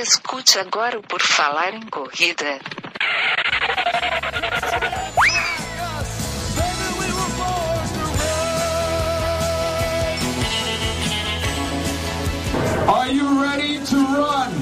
Escute agora o Por Falar em Corrida. Are you ready to run?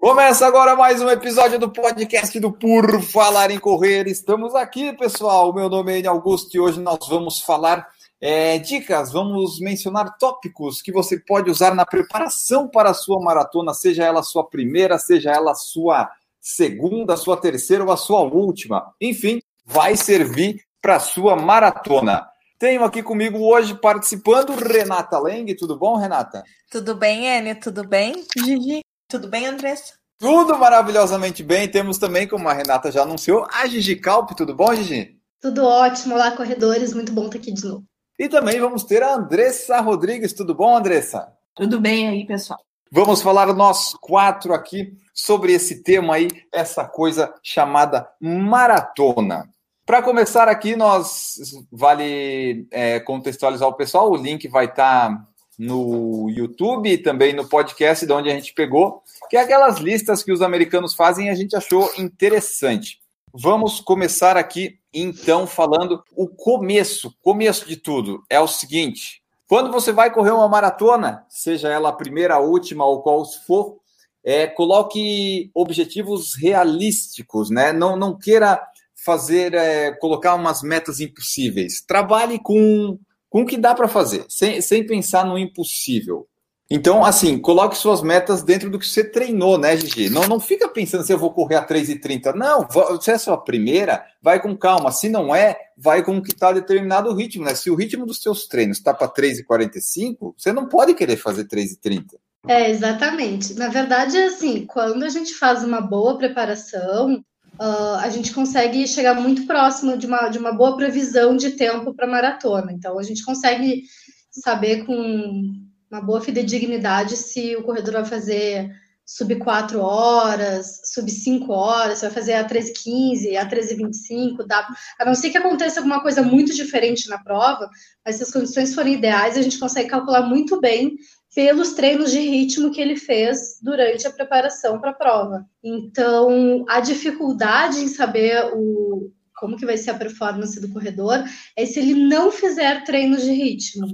Começa agora mais um episódio do podcast do Por Falar em Correr. Estamos aqui, pessoal. Meu nome é Augusto e hoje nós vamos falar é, dicas, vamos mencionar tópicos que você pode usar na preparação para a sua maratona, seja ela a sua primeira, seja ela a sua segunda, a sua terceira ou a sua última. Enfim, vai servir para a sua maratona. Tenho aqui comigo hoje participando Renata Leng. Tudo bom, Renata? Tudo bem, Enio? Tudo bem? Gigi? Tudo bem, Andressa? Tudo maravilhosamente bem. Temos também, como a Renata já anunciou, a Gigi Calp. Tudo bom, Gigi? Tudo ótimo. Olá, corredores. Muito bom estar aqui de novo. E também vamos ter a Andressa Rodrigues. Tudo bom, Andressa? Tudo bem aí, pessoal? Vamos falar nós quatro aqui sobre esse tema aí, essa coisa chamada maratona. Para começar aqui, nós vale é, contextualizar o pessoal. O link vai estar tá no YouTube e também no podcast, de onde a gente pegou, que é aquelas listas que os americanos fazem e a gente achou interessante. Vamos começar aqui, então, falando o começo, começo de tudo. É o seguinte: quando você vai correr uma maratona, seja ela a primeira, a última ou qual for, é, coloque objetivos realísticos, né? Não, não queira fazer, é, colocar umas metas impossíveis. Trabalhe com, com o que dá para fazer, sem, sem pensar no impossível. Então, assim, coloque suas metas dentro do que você treinou, né, Gigi? Não, não fica pensando se eu vou correr a 3,30. Não, se é a sua primeira, vai com calma. Se não é, vai com o que está determinado o ritmo, né? Se o ritmo dos seus treinos está para 3,45, você não pode querer fazer 3,30. É, exatamente. Na verdade, é assim, quando a gente faz uma boa preparação, uh, a gente consegue chegar muito próximo de uma, de uma boa previsão de tempo para maratona. Então, a gente consegue saber com uma boa fidedignidade se o corredor vai fazer sub 4 horas, sub 5 horas, vai fazer a 13h15, a 13h25, dá, a não ser que aconteça alguma coisa muito diferente na prova, mas se as condições forem ideais, a gente consegue calcular muito bem pelos treinos de ritmo que ele fez durante a preparação para a prova. Então, a dificuldade em saber o, como que vai ser a performance do corredor é se ele não fizer treinos de ritmo.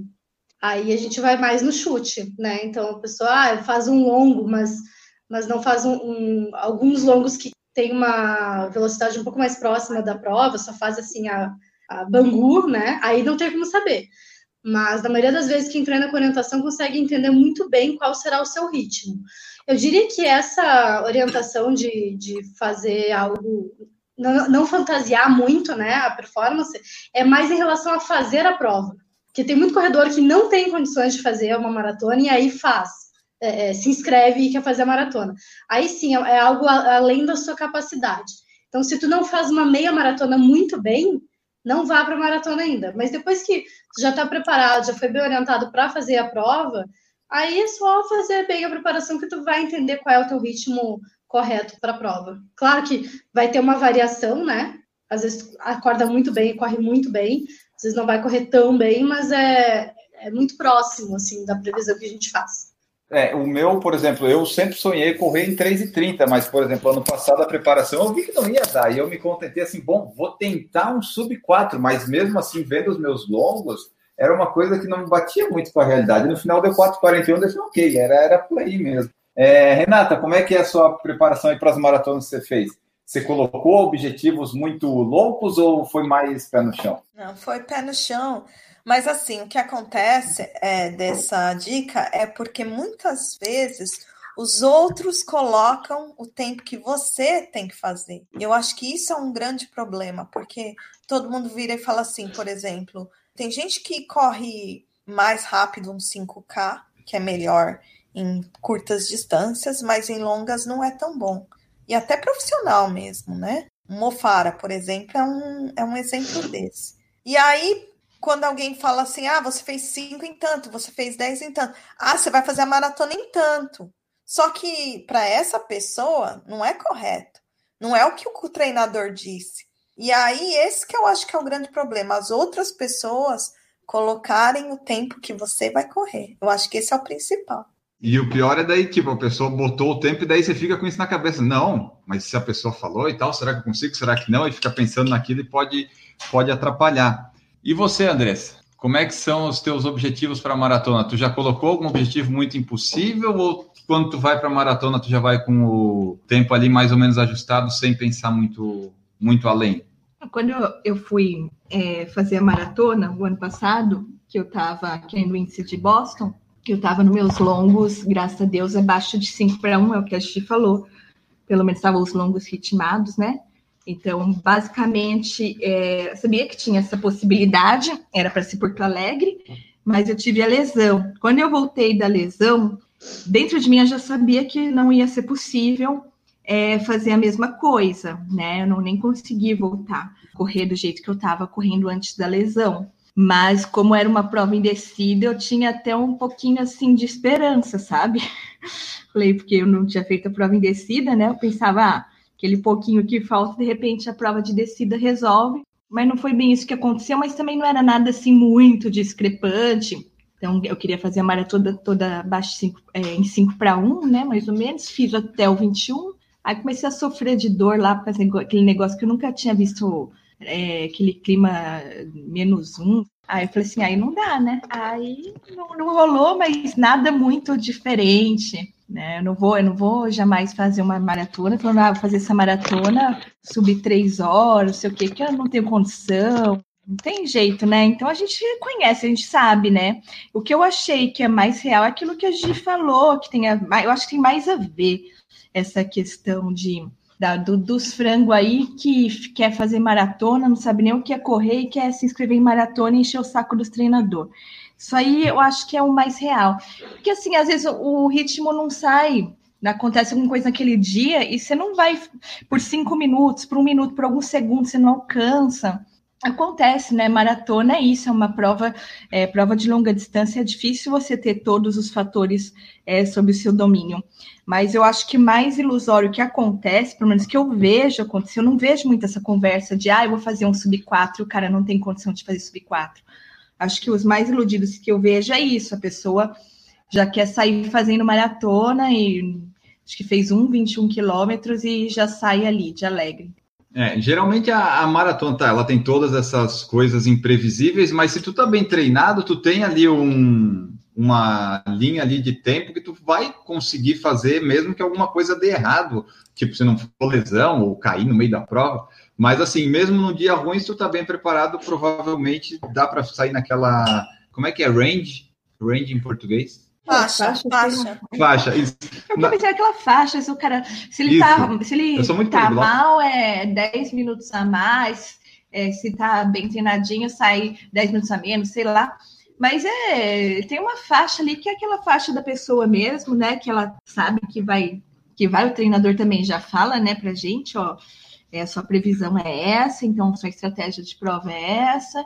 Aí a gente vai mais no chute, né? Então a pessoa ah, faz um longo, mas, mas não faz um, um, alguns longos que tem uma velocidade um pouco mais próxima da prova, só faz assim a, a bangu, né? Aí não tem como saber. Mas na maioria das vezes quem treina com orientação consegue entender muito bem qual será o seu ritmo. Eu diria que essa orientação de, de fazer algo não, não, fantasiar muito né, a performance, é mais em relação a fazer a prova. Porque tem muito corredor que não tem condições de fazer uma maratona e aí faz. É, é, se inscreve e quer fazer a maratona. Aí sim, é, é algo a, além da sua capacidade. Então, se tu não faz uma meia maratona muito bem, não vá para a maratona ainda. Mas depois que tu já está preparado, já foi bem orientado para fazer a prova, aí é só fazer bem a preparação que tu vai entender qual é o teu ritmo correto para a prova. Claro que vai ter uma variação, né? Às vezes acorda muito bem, corre muito bem, às vezes não vai correr tão bem, mas é, é muito próximo, assim, da previsão que a gente faz. É, o meu, por exemplo, eu sempre sonhei correr em 3,30, mas, por exemplo, ano passado a preparação eu vi que não ia dar, e eu me contentei assim, bom, vou tentar um sub 4, mas mesmo assim, vendo os meus longos, era uma coisa que não batia muito com a realidade. No final deu 4,41, deixei ok, era, era por aí mesmo. É, Renata, como é que é a sua preparação para as maratonas que você fez? Você colocou objetivos muito loucos ou foi mais pé no chão? Não, foi pé no chão. Mas assim, o que acontece é, dessa dica é porque muitas vezes os outros colocam o tempo que você tem que fazer. Eu acho que isso é um grande problema, porque todo mundo vira e fala assim, por exemplo, tem gente que corre mais rápido um 5K, que é melhor em curtas distâncias, mas em longas não é tão bom e até profissional mesmo, né? Mofara, por exemplo, é um, é um exemplo desse. E aí, quando alguém fala assim, ah, você fez cinco em tanto, você fez dez em tanto, ah, você vai fazer a maratona em tanto. Só que para essa pessoa não é correto. Não é o que o treinador disse. E aí, esse que eu acho que é o grande problema. As outras pessoas colocarem o tempo que você vai correr. Eu acho que esse é o principal. E o pior é daí, tipo, a pessoa botou o tempo e daí você fica com isso na cabeça. Não, mas se a pessoa falou e tal, será que eu consigo? Será que não? E fica pensando naquilo e pode, pode atrapalhar. E você, Andressa? Como é que são os teus objetivos para a maratona? Tu já colocou algum objetivo muito impossível ou quando tu vai para a maratona tu já vai com o tempo ali mais ou menos ajustado sem pensar muito muito além? Quando eu fui é, fazer a maratona o ano passado, que eu estava aqui no índice de Boston, eu estava nos meus longos, graças a Deus, abaixo de 5 para 1, é o que a gente falou. Pelo menos estavam os longos ritmados, né? Então, basicamente, é, sabia que tinha essa possibilidade, era para ser Porto Alegre, mas eu tive a lesão. Quando eu voltei da lesão, dentro de mim eu já sabia que não ia ser possível é, fazer a mesma coisa, né? Eu não nem consegui voltar, correr do jeito que eu estava correndo antes da lesão. Mas como era uma prova indecida, eu tinha até um pouquinho assim de esperança, sabe? Falei, porque eu não tinha feito a prova indecida, né? Eu pensava, ah, aquele pouquinho que falta, de repente a prova de descida resolve. Mas não foi bem isso que aconteceu, mas também não era nada assim muito discrepante. Então, eu queria fazer a maratona toda abaixo cinco, é, em 5 para 1, né? Mais ou menos. Fiz até o 21. Aí comecei a sofrer de dor lá, por aquele negócio que eu nunca tinha visto é, aquele clima menos um. Aí eu falei assim, aí não dá, né? Aí não, não rolou, mas nada muito diferente. Né? Eu não vou, eu não vou jamais fazer uma maratona, falando, ah, vou fazer essa maratona, subir três horas, não sei o quê, que eu não tenho condição. Não tem jeito, né? Então a gente conhece, a gente sabe, né? O que eu achei que é mais real é aquilo que a gente falou, que tem a, eu acho que tem mais a ver essa questão de da, do, dos frangos aí que quer fazer maratona, não sabe nem o que é correr e quer se inscrever em maratona e encher o saco dos treinadores. Isso aí eu acho que é o mais real. Porque assim, às vezes o ritmo não sai, acontece alguma coisa naquele dia e você não vai por cinco minutos, por um minuto, por alguns segundos, você não alcança. Acontece, né? Maratona é isso, é uma prova, é, prova de longa distância, é difícil você ter todos os fatores é, sob o seu domínio. Mas eu acho que mais ilusório que acontece, pelo menos que eu vejo acontecer, eu não vejo muito essa conversa de ah, eu vou fazer um sub 4 o cara não tem condição de fazer sub 4. Acho que os mais iludidos que eu vejo é isso, a pessoa já quer sair fazendo maratona e acho que fez um 21 quilômetros e já sai ali de alegre. É, geralmente a, a, maratona tá, ela tem todas essas coisas imprevisíveis, mas se tu tá bem treinado, tu tem ali um, uma linha ali de tempo que tu vai conseguir fazer, mesmo que alguma coisa dê errado, tipo se não for lesão ou cair no meio da prova. Mas assim, mesmo num dia ruim, se tu tá bem preparado, provavelmente dá para sair naquela. Como é que é? Range? Range em português? Faixa, faixa. Faixa, isso. Eu pensar aquela faixa, se o cara. Se ele isso. tá, se ele tá mal, é 10 minutos a mais. É, se tá bem treinadinho, sai 10 minutos a menos, sei lá. Mas é, tem uma faixa ali que é aquela faixa da pessoa mesmo, né? Que ela sabe que vai, que vai, o treinador também já fala, né, pra gente, ó, é, a sua previsão é essa, então sua estratégia de prova é essa.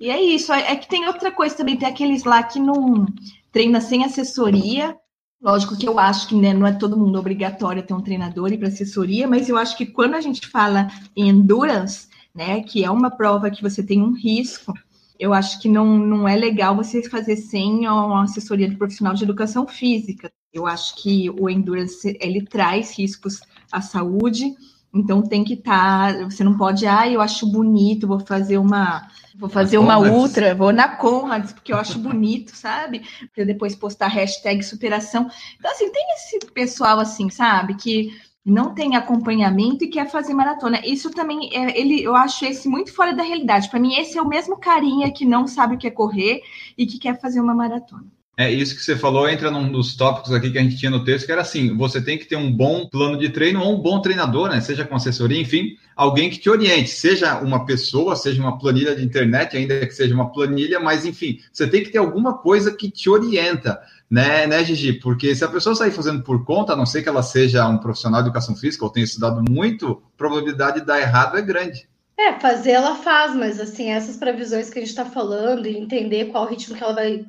E é isso. É, é que tem outra coisa também, tem aqueles lá que não treina sem assessoria. Lógico que eu acho que né, não é todo mundo obrigatório ter um treinador e para assessoria, mas eu acho que quando a gente fala em endurance, né, que é uma prova que você tem um risco, eu acho que não, não é legal você fazer sem uma assessoria de profissional de educação física. Eu acho que o endurance ele traz riscos à saúde, então tem que estar. Tá, você não pode, ah, eu acho bonito, vou fazer uma. Vou fazer uma ultra, vou na Conrads, porque eu acho bonito, sabe? Para depois postar hashtag superação. Então, assim, tem esse pessoal assim, sabe? Que não tem acompanhamento e quer fazer maratona. Isso também, é, ele, eu acho esse muito fora da realidade. Para mim, esse é o mesmo carinha que não sabe o que é correr e que quer fazer uma maratona. É isso que você falou, entra num dos tópicos aqui que a gente tinha no texto, que era assim: você tem que ter um bom plano de treino ou um bom treinador, né? Seja com assessoria, enfim, alguém que te oriente, seja uma pessoa, seja uma planilha de internet, ainda que seja uma planilha, mas enfim, você tem que ter alguma coisa que te orienta né, né, Gigi? Porque se a pessoa sair fazendo por conta, a não ser que ela seja um profissional de educação física ou tenha estudado muito, a probabilidade de dar errado é grande. É, fazer ela faz, mas assim, essas previsões que a gente está falando e entender qual ritmo que ela vai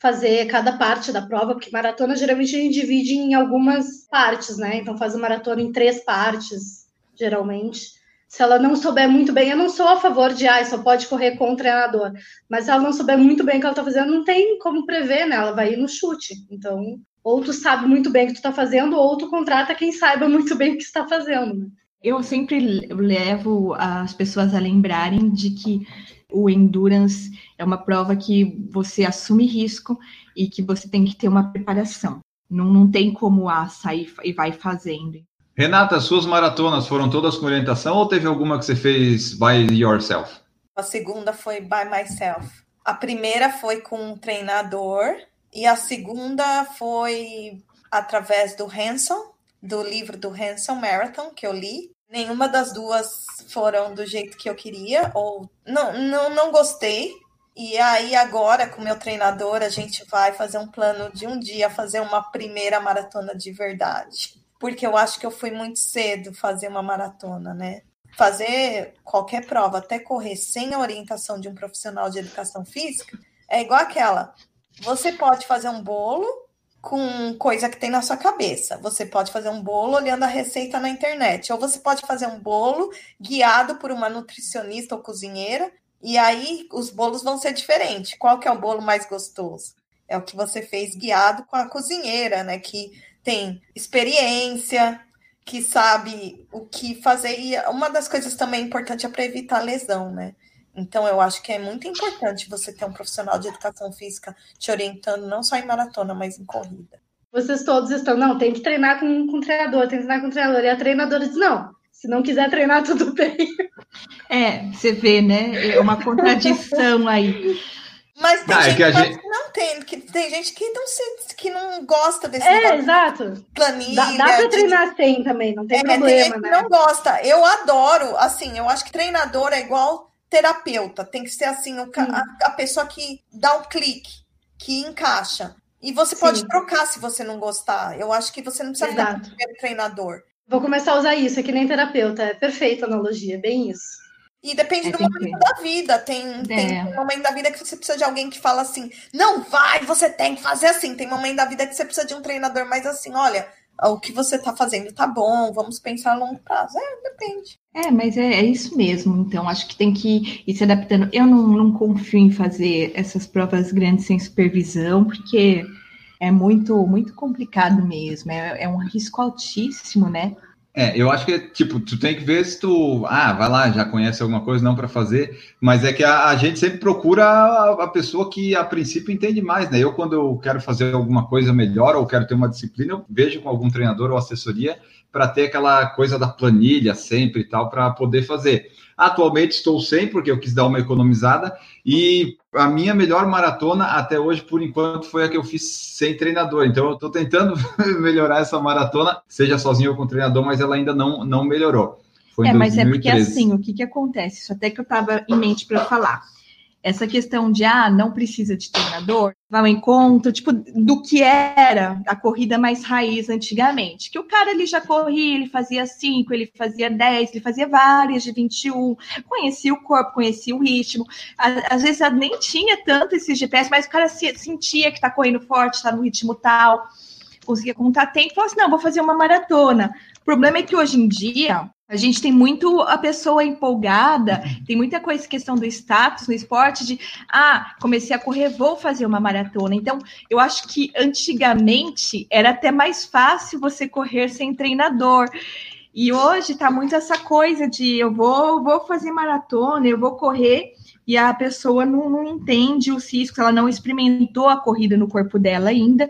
fazer cada parte da prova, porque maratona geralmente a gente divide em algumas partes, né? Então faz a maratona em três partes, geralmente. Se ela não souber muito bem, eu não sou a favor de, ah, só pode correr com o treinador. Mas se ela não souber muito bem o que ela está fazendo, não tem como prever, né? Ela vai ir no chute. Então, ou tu sabe muito bem o que tu está fazendo, ou tu contrata quem saiba muito bem o que está fazendo. Né? Eu sempre levo as pessoas a lembrarem de que o endurance é uma prova que você assume risco e que você tem que ter uma preparação. Não, não tem como a sair e vai fazendo. Renata, suas maratonas foram todas com orientação ou teve alguma que você fez by yourself? A segunda foi by myself. A primeira foi com um treinador e a segunda foi através do Hanson, do livro do Hanson Marathon que eu li. Nenhuma das duas foram do jeito que eu queria ou não não, não gostei. E aí agora com o meu treinador a gente vai fazer um plano de um dia fazer uma primeira maratona de verdade porque eu acho que eu fui muito cedo fazer uma maratona, né? Fazer qualquer prova, até correr sem a orientação de um profissional de educação física, é igual aquela. Você pode fazer um bolo com coisa que tem na sua cabeça. Você pode fazer um bolo olhando a receita na internet, ou você pode fazer um bolo guiado por uma nutricionista ou cozinheira, e aí os bolos vão ser diferentes. Qual que é o bolo mais gostoso? É o que você fez guiado com a cozinheira, né? Que tem experiência, que sabe o que fazer. E uma das coisas também importante é para evitar lesão, né? Então, eu acho que é muito importante você ter um profissional de educação física te orientando, não só em maratona, mas em corrida. Vocês todos estão, não, tem que treinar com, com treinador, tem que treinar com treinador. E a treinadora diz, não, se não quiser treinar, tudo bem. É, você vê, né? É uma contradição aí. Mas tem ah, gente é que, gente... que, não tem, que tem gente que não se, que não gosta desse É, exato. Planilha. Dá, dá pra treinar de... sem também, não tem é, problema, tem gente né? Que não gosta. Eu adoro, assim, eu acho que treinador é igual terapeuta, tem que ser assim, o, a, a, pessoa que dá um clique, que encaixa. E você Sim. pode trocar se você não gostar. Eu acho que você não precisa Exato. ficar primeiro treinador. Vou começar a usar isso, é que nem terapeuta. É perfeita a analogia, é bem isso. E depende é, do momento da vida. Tem, é. tem um momento da vida que você precisa de alguém que fala assim: não vai, você tem que fazer assim. Tem momento da vida que você precisa de um treinador mais assim: olha, o que você está fazendo tá bom, vamos pensar a longo prazo. É, depende. É, mas é, é, isso mesmo. Então, acho que tem que ir se adaptando. Eu não, não confio em fazer essas provas grandes sem supervisão, porque é muito, muito complicado mesmo. É, é um risco altíssimo, né? É, eu acho que, tipo, tu tem que ver se tu, ah, vai lá, já conhece alguma coisa, não para fazer, mas é que a, a, gente sempre procura a, a, pessoa que a princípio entende mais, né? Eu, quando eu quero fazer alguma coisa melhor ou quero ter uma disciplina, eu vejo com algum treinador ou assessoria para ter aquela coisa da planilha sempre e tal, para poder fazer. Atualmente estou sem, porque eu quis dar uma economizada, e a minha melhor maratona até hoje, por enquanto, foi a que eu fiz sem treinador. Então, eu estou tentando melhorar essa maratona, seja sozinho ou com treinador, mas ela ainda não, não melhorou. Foi é, mas é porque assim, o que, que acontece? Isso até que eu estava em mente para falar essa questão de ah, não precisa de treinador, vai ao encontro, tipo, do que era a corrida mais raiz antigamente. Que o cara ele já corria, ele fazia 5, ele fazia 10, ele fazia várias de 21, conhecia o corpo, conhecia o ritmo. Às vezes nem tinha tanto esse GPS, mas o cara sentia que tá correndo forte, tá no ritmo tal, conseguia contar tempo, falou assim: não, vou fazer uma maratona. O problema é que hoje em dia a gente tem muito a pessoa empolgada, tem muita coisa, questão do status no esporte, de ah, comecei a correr, vou fazer uma maratona. Então, eu acho que antigamente era até mais fácil você correr sem treinador. E hoje tá muito essa coisa de eu vou, vou fazer maratona, eu vou correr, e a pessoa não, não entende os riscos, ela não experimentou a corrida no corpo dela ainda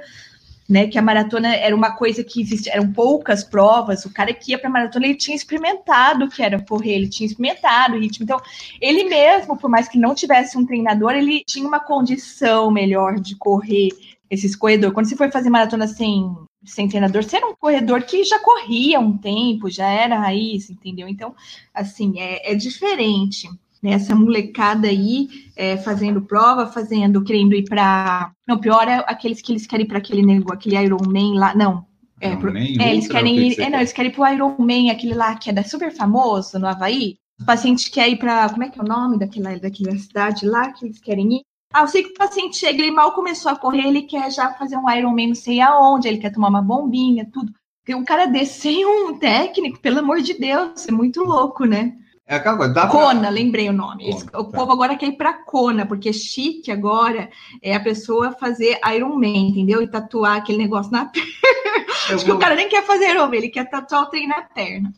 né? Que a maratona era uma coisa que existia, eram poucas provas. O cara que ia para maratona, ele tinha experimentado o que era correr, ele tinha experimentado o ritmo. Então, ele mesmo, por mais que não tivesse um treinador, ele tinha uma condição melhor de correr esses corredores. Quando você foi fazer maratona sem, sem treinador, você era um corredor que já corria um tempo, já era raiz, entendeu? Então, assim, é, é diferente né, essa molecada aí é, fazendo prova, fazendo, querendo ir para. Não, pior é aqueles que eles querem ir para aquele negócio, aquele Iron Man lá. Não. É, pro, é eles querem ir. É, não, eles querem ir pro Iron Man, aquele lá que é super famoso no Havaí. O paciente quer ir para. Como é que é o nome daquela, daquela cidade lá que eles querem ir? Ah, eu sei que o paciente chega, ele mal começou a correr, ele quer já fazer um Iron Man não sei aonde, ele quer tomar uma bombinha, tudo. Porque um cara desse sem um técnico, pelo amor de Deus, é muito louco, né? É aquela coisa, dá pra- Kona, lembrei o nome. O tá. povo agora quer ir pra Kona, porque chique agora é a pessoa fazer Iron Man, entendeu? E tatuar aquele negócio na perna. eu Acho que o vou- cara nem quer fazer Iron Man, ele quer tatuar o trem na perna.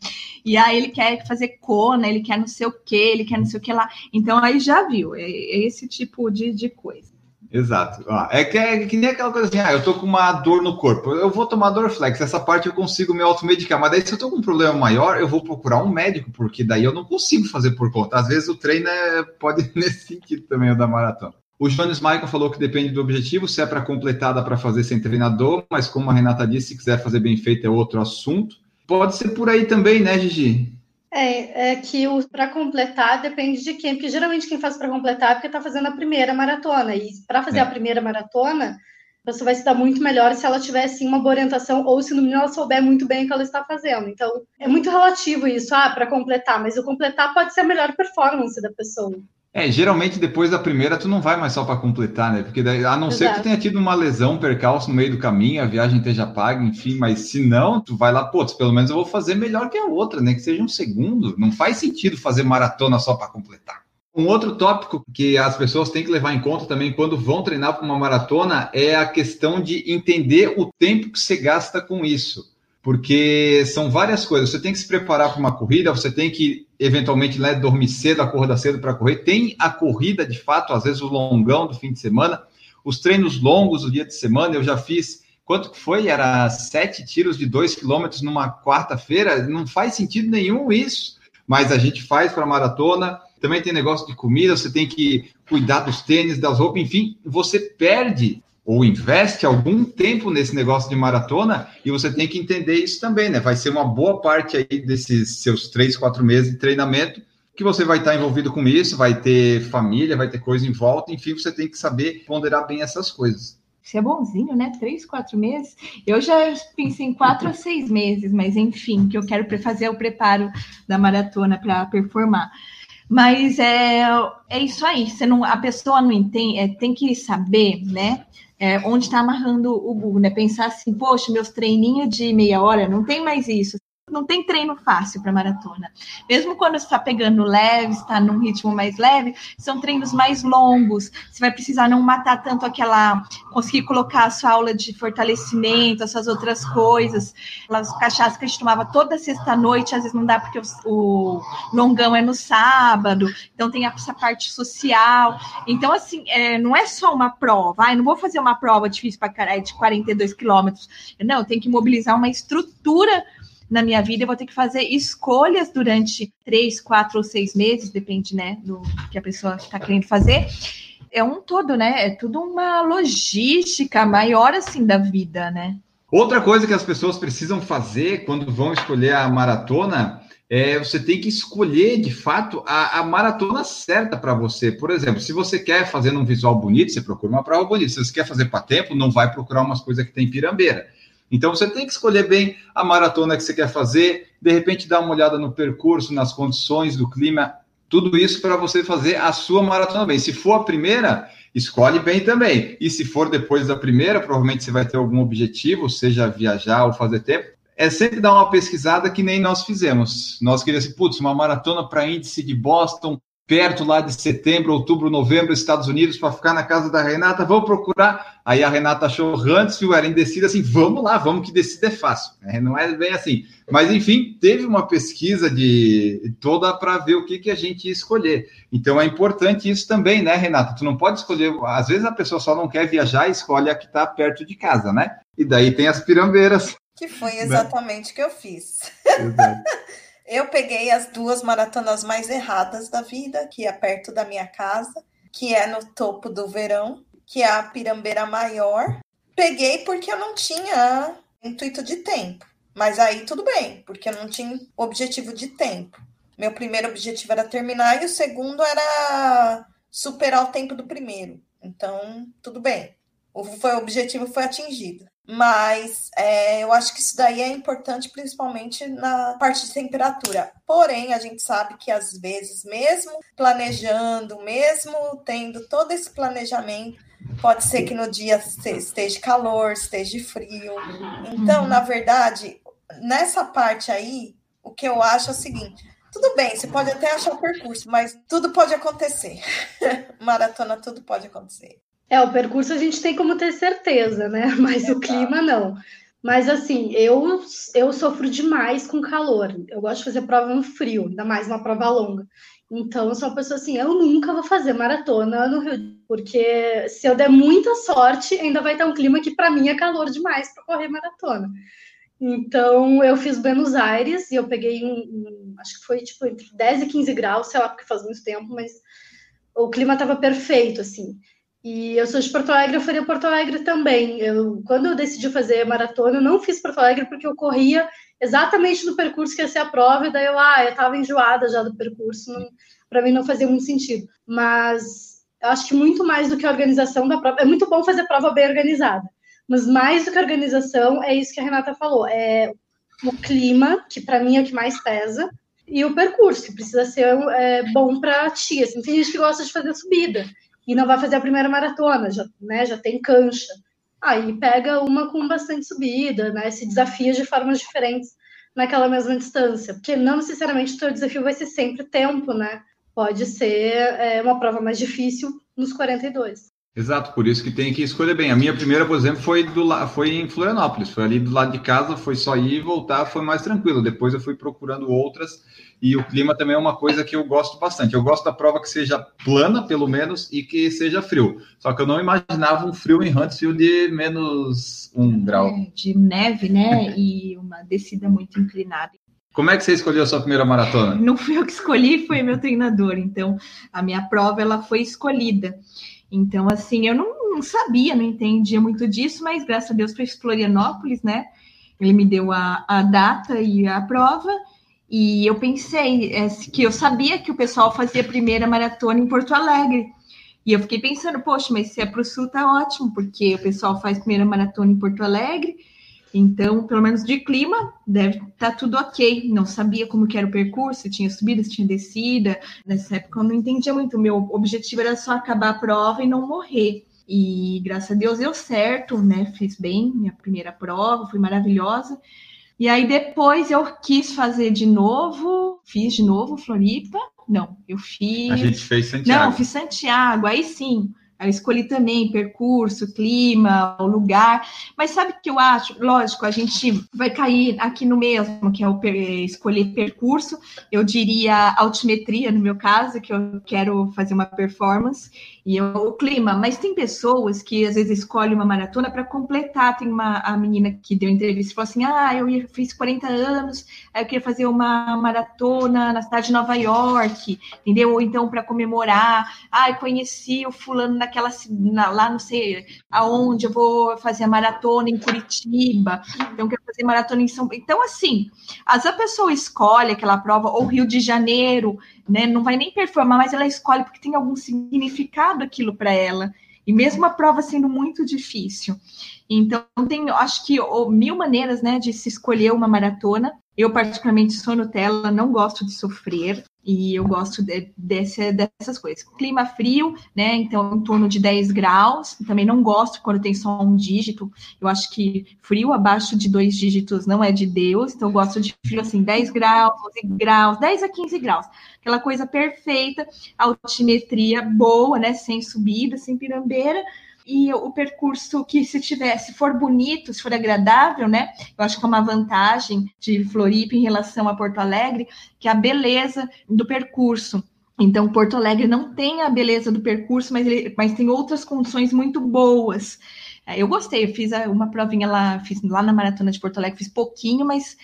E aí ele quer fazer Kona, ele quer não sei o que, ele quer não sei o que lá. Então aí já viu, é, é esse tipo de, de coisa. Exato. É, que, é que nem aquela coisa assim, ah, eu tô com uma dor no corpo, eu vou tomar Dorflex, essa parte eu consigo me automedicar, mas daí se eu tô com um problema maior, eu vou procurar um médico, porque daí eu não consigo fazer por conta. Às vezes o treino é, pode nesse sentido também, o da maratona. O Jones Michael falou que depende do objetivo, se é para completar, dá para fazer sem treinador, mas como a Renata disse, se quiser fazer bem feito é outro assunto. Pode ser por aí também, né, Gigi? É, é que para completar depende de quem, porque geralmente quem faz para completar é porque está fazendo a primeira maratona. E para fazer É. a primeira maratona, você vai se dar muito melhor se ela tiver assim, uma boa orientação, ou se no mínimo ela souber muito bem o que ela está fazendo. Então, é muito relativo isso, ah, para completar, mas o completar pode ser a melhor performance da pessoa. É, geralmente depois da primeira tu não vai mais só para completar, né? Porque daí, a não ser que tu Exato. tenha tido uma lesão, um percalço no meio do caminho, a viagem esteja paga, enfim, mas se não, tu vai lá, pô, pelo menos eu vou fazer melhor que a outra, né? Que seja um segundo. Não faz sentido fazer maratona só para completar. Um outro tópico que as pessoas têm que levar em conta também quando vão treinar para uma maratona é a questão de entender o tempo que você gasta com isso. Porque são várias coisas. Você tem que se preparar para uma corrida, você tem que eventualmente né, dormir cedo, acordar cedo para correr. Tem a corrida de fato, às vezes o longão do fim de semana, os treinos longos do dia de semana. Eu já fiz quanto que foi? Era sete tiros de dois quilômetros numa quarta-feira. Não faz sentido nenhum isso, mas a gente faz para maratona. Também tem negócio de comida, você tem que cuidar dos tênis, das roupas, enfim, você perde ou investe algum tempo nesse negócio de maratona e você tem que entender isso também, né? Vai ser uma boa parte aí desses seus três, quatro meses de treinamento que você vai estar envolvido com isso, vai ter família, vai ter coisa em volta, enfim, você tem que saber ponderar bem essas coisas. Isso é bonzinho, né? Três, quatro meses. Eu já pensei em quatro a seis meses, mas enfim, que eu quero fazer o preparo da maratona para performar. Mas é, é isso aí. Você não, a pessoa não entende, é, tem que saber, né? É, onde está amarrando o burro, né? Pensar assim, poxa, meus treininhos de meia hora, não tem mais isso. Não tem treino fácil para maratona. Mesmo quando você está pegando leve, está num ritmo mais leve, são treinos mais longos. Você vai precisar não matar tanto aquela. conseguir colocar a sua aula de fortalecimento, as suas outras coisas. As cachaças que a gente tomava toda sexta-noite, às vezes não dá porque o, longão é no sábado, então tem essa parte social. Então, assim, é, não é só uma prova. Ai, não vou fazer uma prova difícil para caralho de 42 quilômetros. Não, tenho que mobilizar uma estrutura na minha vida, eu vou ter que fazer escolhas durante três, quatro ou seis meses, depende, né, do que a pessoa está querendo fazer. É um todo, né? É tudo uma logística maior assim da vida, né? Outra coisa que as pessoas precisam fazer quando vão escolher a maratona é você tem que escolher de fato a, a maratona certa para você. Por exemplo, se você quer fazer um visual bonito, você procura uma prova bonita. Se você quer fazer para tempo, não vai procurar umas coisas que tem pirambeira. Então você tem que escolher bem a maratona que você quer fazer, de repente dar uma olhada no percurso, nas condições do clima, tudo isso para você fazer a sua maratona bem. Se for a primeira, escolhe bem também. E se for depois da primeira, provavelmente você vai ter algum objetivo, seja viajar ou fazer tempo. É sempre dar uma pesquisada que nem nós fizemos. Nós queríamos, putz, uma maratona para índice de Boston, perto lá de setembro, outubro, novembro, Estados Unidos, para ficar na casa da Renata, vamos procurar. Aí a Renata achou Huntsville, era indecida, assim, vamos lá, vamos que decida é fácil. É, não é bem assim. Mas, enfim, teve uma pesquisa de toda para ver o que, que a gente ia escolher. Então é importante isso também, né, Renata? Tu não pode escolher, às vezes a pessoa só não quer viajar e escolhe a que está perto de casa, né? E daí tem as pirambeiras. Que foi exatamente o que eu fiz. Exato. Eu peguei as duas maratonas mais erradas da vida, que é perto da minha casa, que é no topo do verão, que é a Pirambeira Maior. Peguei porque eu não tinha intuito de tempo. Mas aí tudo bem, porque eu não tinha objetivo de tempo. Meu primeiro objetivo era terminar e o segundo era superar o tempo do primeiro. Então, tudo bem. O, foi, o objetivo foi atingido. Mas é, eu acho que isso daí é importante, principalmente na parte de temperatura. Porém, a gente sabe que às vezes, mesmo planejando, mesmo tendo todo esse planejamento, pode ser que no dia esteja calor, esteja frio. Então, na verdade, nessa parte aí, o que eu acho é o seguinte: Tudo bem, você pode até achar o percurso, mas tudo pode acontecer. Maratona, tudo pode acontecer. É, o percurso a gente tem como ter certeza, né? Mas o clima não. Mas assim, eu, eu sofro demais com calor. Eu gosto de fazer prova no frio, ainda mais uma prova longa. Então, eu sou uma pessoa assim, eu nunca vou fazer maratona no Rio, porque se eu der muita sorte, ainda vai ter um clima que para mim é calor demais para correr maratona. Então, eu fiz Buenos Aires e eu peguei um, um, acho que foi tipo entre 10 e 15 graus, sei lá, porque faz muito tempo, mas o clima estava perfeito, assim. E eu sou de Porto Alegre, eu faria Porto Alegre também. Eu, quando eu decidi fazer maratona, eu não fiz Porto Alegre porque eu corria exatamente no percurso que ia ser a prova, e daí eu, ah, eu estava enjoada já do percurso, para mim não fazia muito sentido. Mas eu acho que muito mais do que a organização da prova, é muito bom fazer prova bem organizada, mas mais do que a organização, é isso que a Renata falou, é o clima, que para mim é o que mais pesa, e o percurso, que precisa ser é, bom para ti. Assim, tem gente que gosta de fazer subida e não vai fazer a primeira maratona, já, né, já tem cancha. Aí pega uma com bastante subida, né, se desafia de formas diferentes naquela mesma distância, porque não necessariamente o teu desafio vai ser sempre tempo, né? Pode ser é, uma prova mais difícil nos 42. Exato, por isso que tem que escolher bem. A minha primeira, por exemplo, foi, do, foi em Florianópolis, foi ali do lado de casa, foi só ir e voltar, foi mais tranquilo. Depois eu fui procurando outras, e o clima também é uma coisa que eu gosto bastante. Eu gosto da prova que seja plana, pelo menos, e que seja frio. Só que eu não imaginava um frio em Huntsville de menos um grau. É, de neve, né? e uma descida muito inclinada. Como é que você escolheu a sua primeira maratona? Não fui eu que escolhi, foi meu treinador. Então, a minha prova ela foi escolhida. Então, assim, eu não, sabia, não entendia muito disso, mas graças a Deus foi Florianópolis, né? Ele me deu a, a data e a prova, e eu pensei é, que eu sabia que o pessoal fazia a primeira maratona em Porto Alegre. E eu fiquei pensando, poxa, mas se é para o Sul tá ótimo, porque o pessoal faz primeira maratona em Porto Alegre, então, pelo menos de clima, deve estar tá tudo ok. Não sabia como que era o percurso, se tinha subida, se tinha descida. Nessa época eu não entendia muito. Meu objetivo era só acabar a prova e não morrer. E graças a Deus deu certo, né? Fiz bem minha primeira prova, foi maravilhosa. E aí depois eu quis fazer de novo, fiz de novo Floripa. Não, eu fiz. A gente fez Santiago. Não, fiz Santiago, aí sim. Eu escolhi também percurso, clima, o lugar. Mas sabe o que eu acho? Lógico, a gente vai cair aqui no mesmo, que é o per escolher percurso. Eu diria altimetria, no meu caso, que eu quero fazer uma performance e eu, o clima. Mas tem pessoas que às vezes escolhem uma maratona para completar. Tem uma a menina que deu entrevista e falou assim: Ah, eu fiz 40 anos, eu queria fazer uma maratona na cidade de Nova York, entendeu? Ou então para comemorar, ah, eu conheci o fulano naquela na, lá, não sei aonde, eu vou fazer a maratona em Curitiba, então quero fazer maratona em São. Então, assim, vezes a pessoa escolhe aquela prova, ou Rio de Janeiro, né? Não vai nem performar, mas ela escolhe porque tem algum significado aquilo para ela. E mesmo a prova sendo muito difícil. Então, tem, acho que mil maneiras né, de se escolher uma maratona. Eu, particularmente, sou Nutella, não gosto de sofrer. E eu gosto de, desse, dessas coisas. Clima frio, né? Então, em torno de 10 graus. Também não gosto quando tem só um dígito. Eu acho que frio abaixo de dois dígitos não é de Deus. Então, eu gosto de frio assim, 10 graus, 11 graus, 10 a 15 graus. Aquela coisa perfeita, altimetria boa, né? Sem subida, sem pirambeira e o percurso que se for bonito, se for agradável, né? Eu acho que é uma vantagem de Floripa em relação a Porto Alegre, que é a beleza do percurso. Então, Porto Alegre não tem a beleza do percurso, mas, ele, mas tem outras condições muito boas. É, eu gostei, eu fiz uma provinha lá, fiz lá na Maratona de Porto Alegre, fiz pouquinho, mas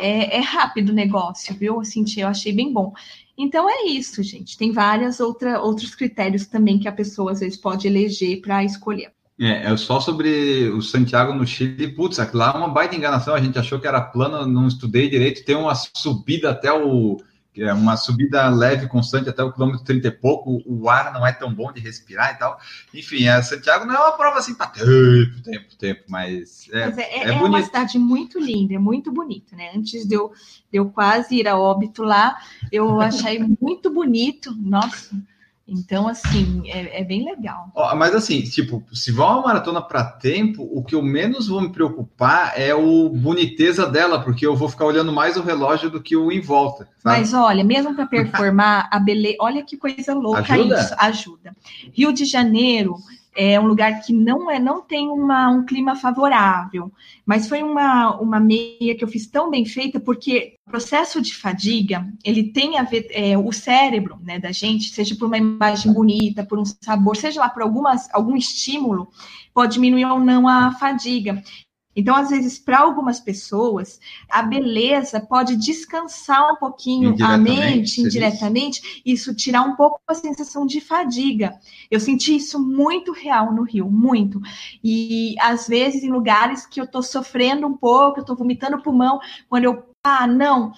é, é rápido o negócio, viu? Senti, eu achei bem bom. Então é isso, gente. Tem outra, outros critérios também que a pessoa às vezes pode eleger para escolher. É, é só sobre o Santiago no Chile. Putz, lá é uma baita enganação. A gente achou que era plano, não estudei direito. Tem uma subida até o é uma subida leve, constante, até o quilômetro 30 e pouco, o ar não é tão bom de respirar e tal. Enfim, a Santiago não é uma prova assim para tempo, tempo, tempo, mas é, mas é, é, é, é uma cidade muito linda, é muito bonita, né? Antes de eu, de eu quase ir a óbito lá, eu achei muito bonito, nossa, Então, assim, é, é bem legal. Ó, mas assim, tipo, se vai uma maratona para tempo, o que eu menos vou me preocupar é o boniteza dela, porque eu vou ficar olhando mais o relógio do que o em volta. Sabe? Mas olha, mesmo para performar a beleza, olha que coisa louca Ajuda? isso, ajuda. Rio de Janeiro é um lugar que não é, não tem uma, um clima favorável, mas foi uma, uma meia que eu fiz tão bem feita porque o processo de fadiga ele tem a ver é, o cérebro né, da gente, seja por uma imagem bonita, por um sabor, seja lá por algumas, algum estímulo, pode diminuir ou não a fadiga. Então, às vezes, para algumas pessoas, a beleza pode descansar um pouquinho a mente, indiretamente, isso tirar um pouco a sensação de fadiga. Eu senti isso muito real no Rio, muito. E às vezes em lugares que eu tô sofrendo um pouco, eu tô vomitando o pulmão, quando eu, ah, não,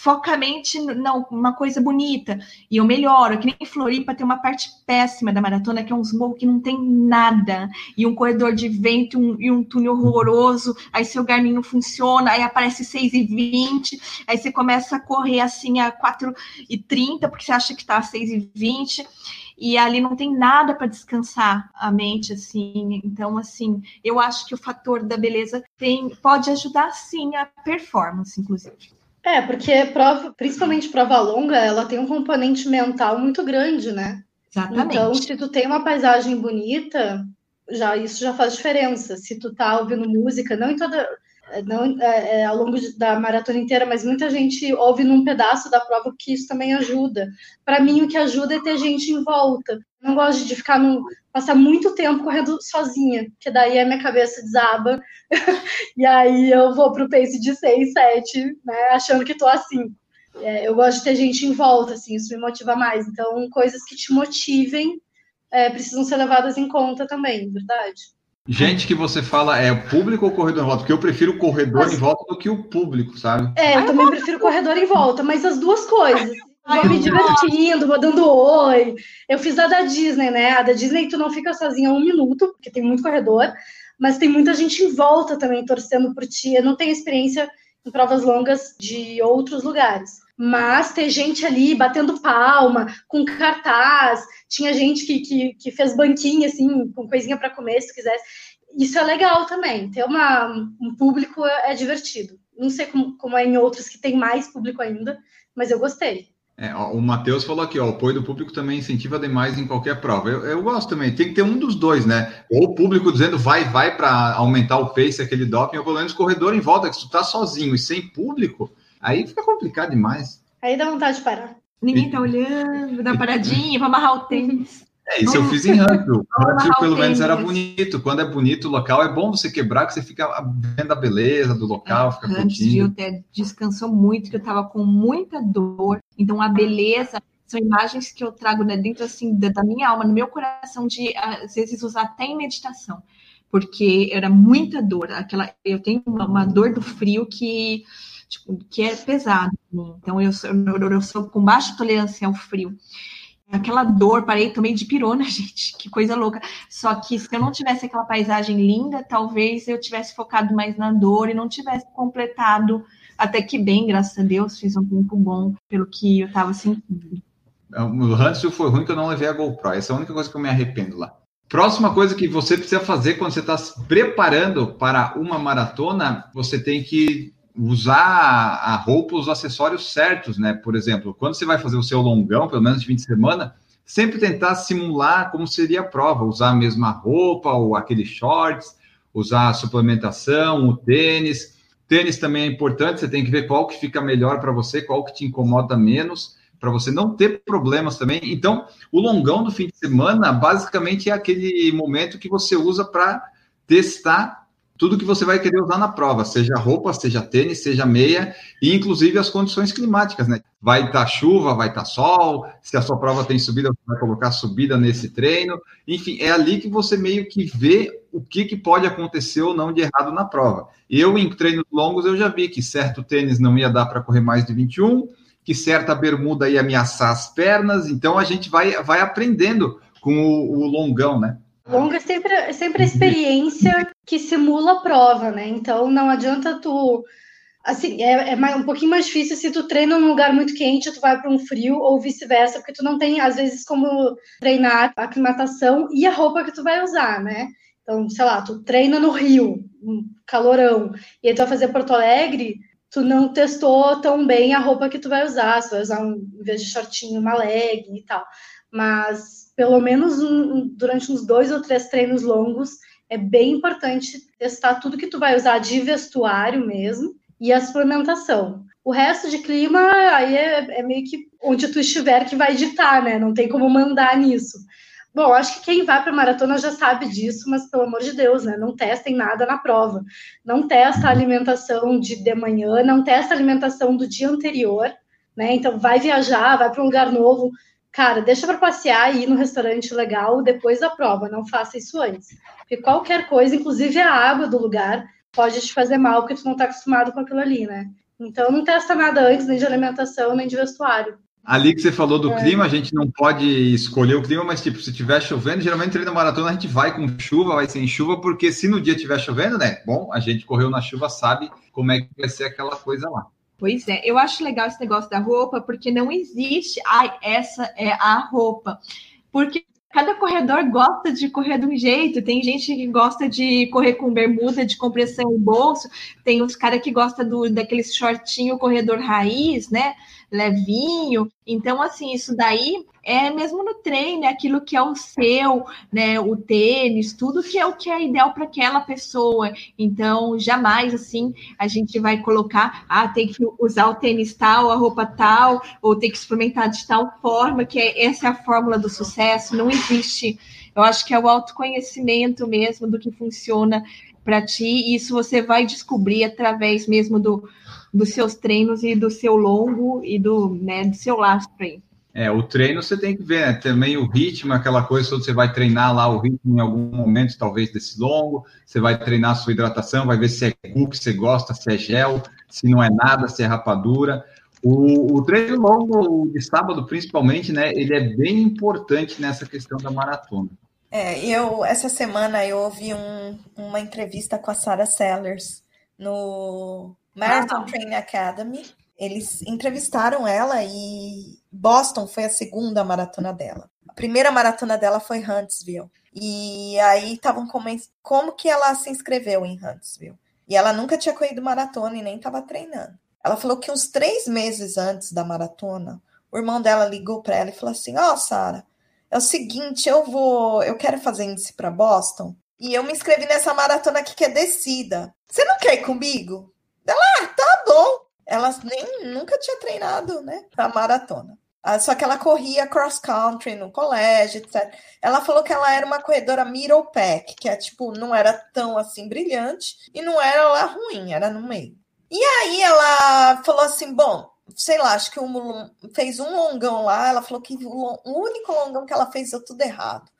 focamente, não, uma coisa bonita, e eu melhoro, que nem em Floripa tem uma parte péssima da maratona, que é uns morros que não tem nada, e um corredor de vento um- e um túnel horroroso, aí seu Garmin não funciona, aí aparece 6 e 20, aí você começa a correr assim a 4 e 30, porque você acha que tá a 6 e 20, e ali não tem nada para descansar a mente, assim. Então, assim, eu acho que o fator da beleza tem, pode ajudar sim a performance, inclusive. É, porque prova, principalmente prova longa, ela tem um componente mental muito grande, né? Exatamente. Então, se tu tem uma paisagem bonita, já isso já faz diferença. Se tu tá ouvindo música, não em toda, não é, é, ao longo da maratona inteira, mas muita gente ouve num pedaço da prova, porque isso também ajuda. Para mim, o que ajuda é ter gente em volta. Não gosto de ficar num, passar muito tempo correndo sozinha, porque daí a minha cabeça desaba e aí eu vou pro pace de 6, 7, né, achando que tô assim. É, eu gosto de ter gente em volta, assim, isso me motiva mais. Então, coisas que te motivem é, precisam ser levadas em conta também, verdade? Gente que você fala é público ou corredor em volta? Porque eu prefiro o corredor Mas- em volta do que o público, sabe? É, eu também prefiro corredor em volta, mas as duas coisas. Ai, Vou me divertindo, vou dando oi. Eu fiz a da Disney, né? A da Disney tu não fica sozinha um minuto, porque tem muito corredor, mas tem muita gente em volta também torcendo por ti. Eu não tenho experiência em provas longas de outros lugares. Mas ter gente ali batendo palma, com cartaz, tinha gente que, que, que fez banquinha, assim, com coisinha para comer, se quisesse. Isso é legal também. Ter uma, um público é, é divertido. Não sei como, como é em outros que tem mais público ainda, mas eu gostei. É, ó, o Matheus falou aqui, ó, o apoio do público também incentiva demais em qualquer prova. Eu, eu gosto também, tem que ter um dos dois, né? Ou o público dizendo vai, vai para aumentar o pace, aquele doping, ou pelo menos corredor em volta, que tu tá sozinho e sem público, aí fica complicado demais. Aí dá vontade de parar. Ninguém tá olhando, dá paradinha, pra amarrar o tênis. É, isso eu Vamos- fiz em. Vamos Huntsville, amarrar pelo menos, era bonito. Quando é bonito o local, é bom você quebrar, que você fica vendo a beleza do local, fica Antes de curtindo. eu ter descansou muito, que eu tava com muita dor. Então, a beleza são imagens que eu trago né, dentro assim da, da minha alma, no meu coração, de às vezes usar até em meditação, porque era muita dor. Aquela, eu tenho uma, uma dor do frio que tipo, que é pesado. Então, eu sou, eu, sou com baixa tolerância ao frio. Aquela dor, parei também de pirona, gente, que coisa louca. Só que se eu não tivesse aquela paisagem linda, talvez eu tivesse focado mais na dor e não tivesse completado até que bem, graças a Deus, fiz um tempo bom pelo que eu estava sentindo. O Huntsville foi ruim que eu não levei a GoPro. Essa é a única coisa que eu me arrependo lá. Próxima coisa que você precisa fazer quando você está se preparando para uma maratona, você tem que usar a roupa, os acessórios certos, né? Por exemplo, quando você vai fazer o seu longão, pelo menos de fim de semana, sempre tentar simular como seria a prova, usar a mesma roupa ou aqueles shorts, usar a suplementação, o tênis. Tênis também é importante, você tem que ver qual que fica melhor para você, qual que te incomoda menos, para você não ter problemas também. Então, o longão do fim de semana, basicamente, é aquele momento que você usa para testar tudo que você vai querer usar na prova, seja roupa, seja tênis, seja meia, e inclusive as condições climáticas, né? Vai estar tá chuva, vai estar tá sol, se a sua prova tem subida, você vai colocar subida nesse treino. Enfim, é ali que você meio que vê o que, que pode acontecer ou não de errado na prova. Eu, em treinos longos, eu já vi que certo tênis não ia dar para correr mais de 21, que certa bermuda ia ameaçar as pernas, então a gente vai, vai aprendendo com o, o longão, né? Longa é sempre, é sempre a experiência que simula a prova, né? Então não adianta tu assim, é, é mais, um pouquinho mais difícil se tu treina num lugar muito quente, tu vai para um frio, ou vice-versa, porque tu não tem, às vezes, como treinar a aclimatação e a roupa que tu vai usar, né? Então, sei lá, tu treina no Rio, um calorão, e aí tu vai fazer Porto Alegre, tu não testou tão bem a roupa que tu vai usar, se vai usar, um, em vez de shortinho, uma legging e tal. Mas, pelo menos um, durante uns dois ou três treinos longos, é bem importante testar tudo que tu vai usar de vestuário mesmo, e a suplementação. O resto de clima, aí é, é, meio que onde tu estiver que vai ditar, né? Não tem como mandar nisso. Bom, acho que quem vai para maratona já sabe disso, mas pelo amor de Deus, né? Não testem nada na prova. Não testa a alimentação de, de manhã, não testa a alimentação do dia anterior, né? Então vai viajar, vai para um lugar novo. Cara, deixa para passear e ir no restaurante legal depois da prova, não faça isso antes. Porque qualquer coisa, inclusive a água do lugar, pode te fazer mal porque tu não está acostumado com aquilo ali, né? Então não testa nada antes, nem de alimentação, nem de vestuário. Ali que você falou do é. clima, a gente não pode escolher o clima, mas tipo, se tiver chovendo, geralmente treino maratona a gente vai com chuva, vai sem chuva, porque se no dia tiver chovendo, né? Bom, a gente correu na chuva, sabe como é que vai ser aquela coisa lá. Pois é, eu acho legal esse negócio da roupa, porque não existe, ai, essa é a roupa. Porque Cada corredor gosta de correr de um jeito. Tem gente que gosta de correr com bermuda de compressão em bolso. Tem os caras que gostam do, daquele shortinho corredor raiz, né? Levinho. Então, assim, isso daí é mesmo no treino, é aquilo que é o seu, né? O tênis, tudo que é o que é ideal para aquela pessoa. Então, jamais assim a gente vai colocar, ah, tem que usar o tênis tal, a roupa tal, ou tem que experimentar de tal forma, que é, essa é a fórmula do sucesso. Não existe. Eu acho que é o autoconhecimento mesmo do que funciona para ti, isso você vai descobrir através mesmo do, dos seus treinos e do seu longo e do, né, do seu lastro aí. É, o treino você tem que ver, né? Também o ritmo, aquela coisa, você vai treinar lá o ritmo em algum momento, talvez desse longo, você vai treinar a sua hidratação, vai ver se é que você gosta, se é gel, se não é nada, se é rapadura. O, o treino longo de sábado, principalmente, né? Ele é bem importante nessa questão da maratona. É, eu essa semana eu ouvi um, uma entrevista com a Sarah Sellers no Marathon ah. Training Academy. Eles entrevistaram ela e Boston foi a segunda maratona dela. A primeira maratona dela foi Huntsville. E aí estavam comentando como que ela se inscreveu em Huntsville. E ela nunca tinha corrido maratona e nem estava treinando. Ela falou que uns três meses antes da maratona, o irmão dela ligou para ela e falou assim: Ó, oh, Sara, é o seguinte, eu vou, eu quero fazer índice para Boston e eu me inscrevi nessa maratona aqui que é descida. Você não quer ir comigo? Ela, ah, tá bom. Ela nem nunca tinha treinado, né, para maratona. Ah, só que ela corria cross country no colégio, etc. Ela falou que ela era uma corredora middle pack, que é tipo, não era tão assim brilhante e não era lá ruim, era no meio. E aí ela falou assim: bom, sei lá, acho que um, fez um longão lá. Ela falou que o, o único longão que ela fez deu tudo errado.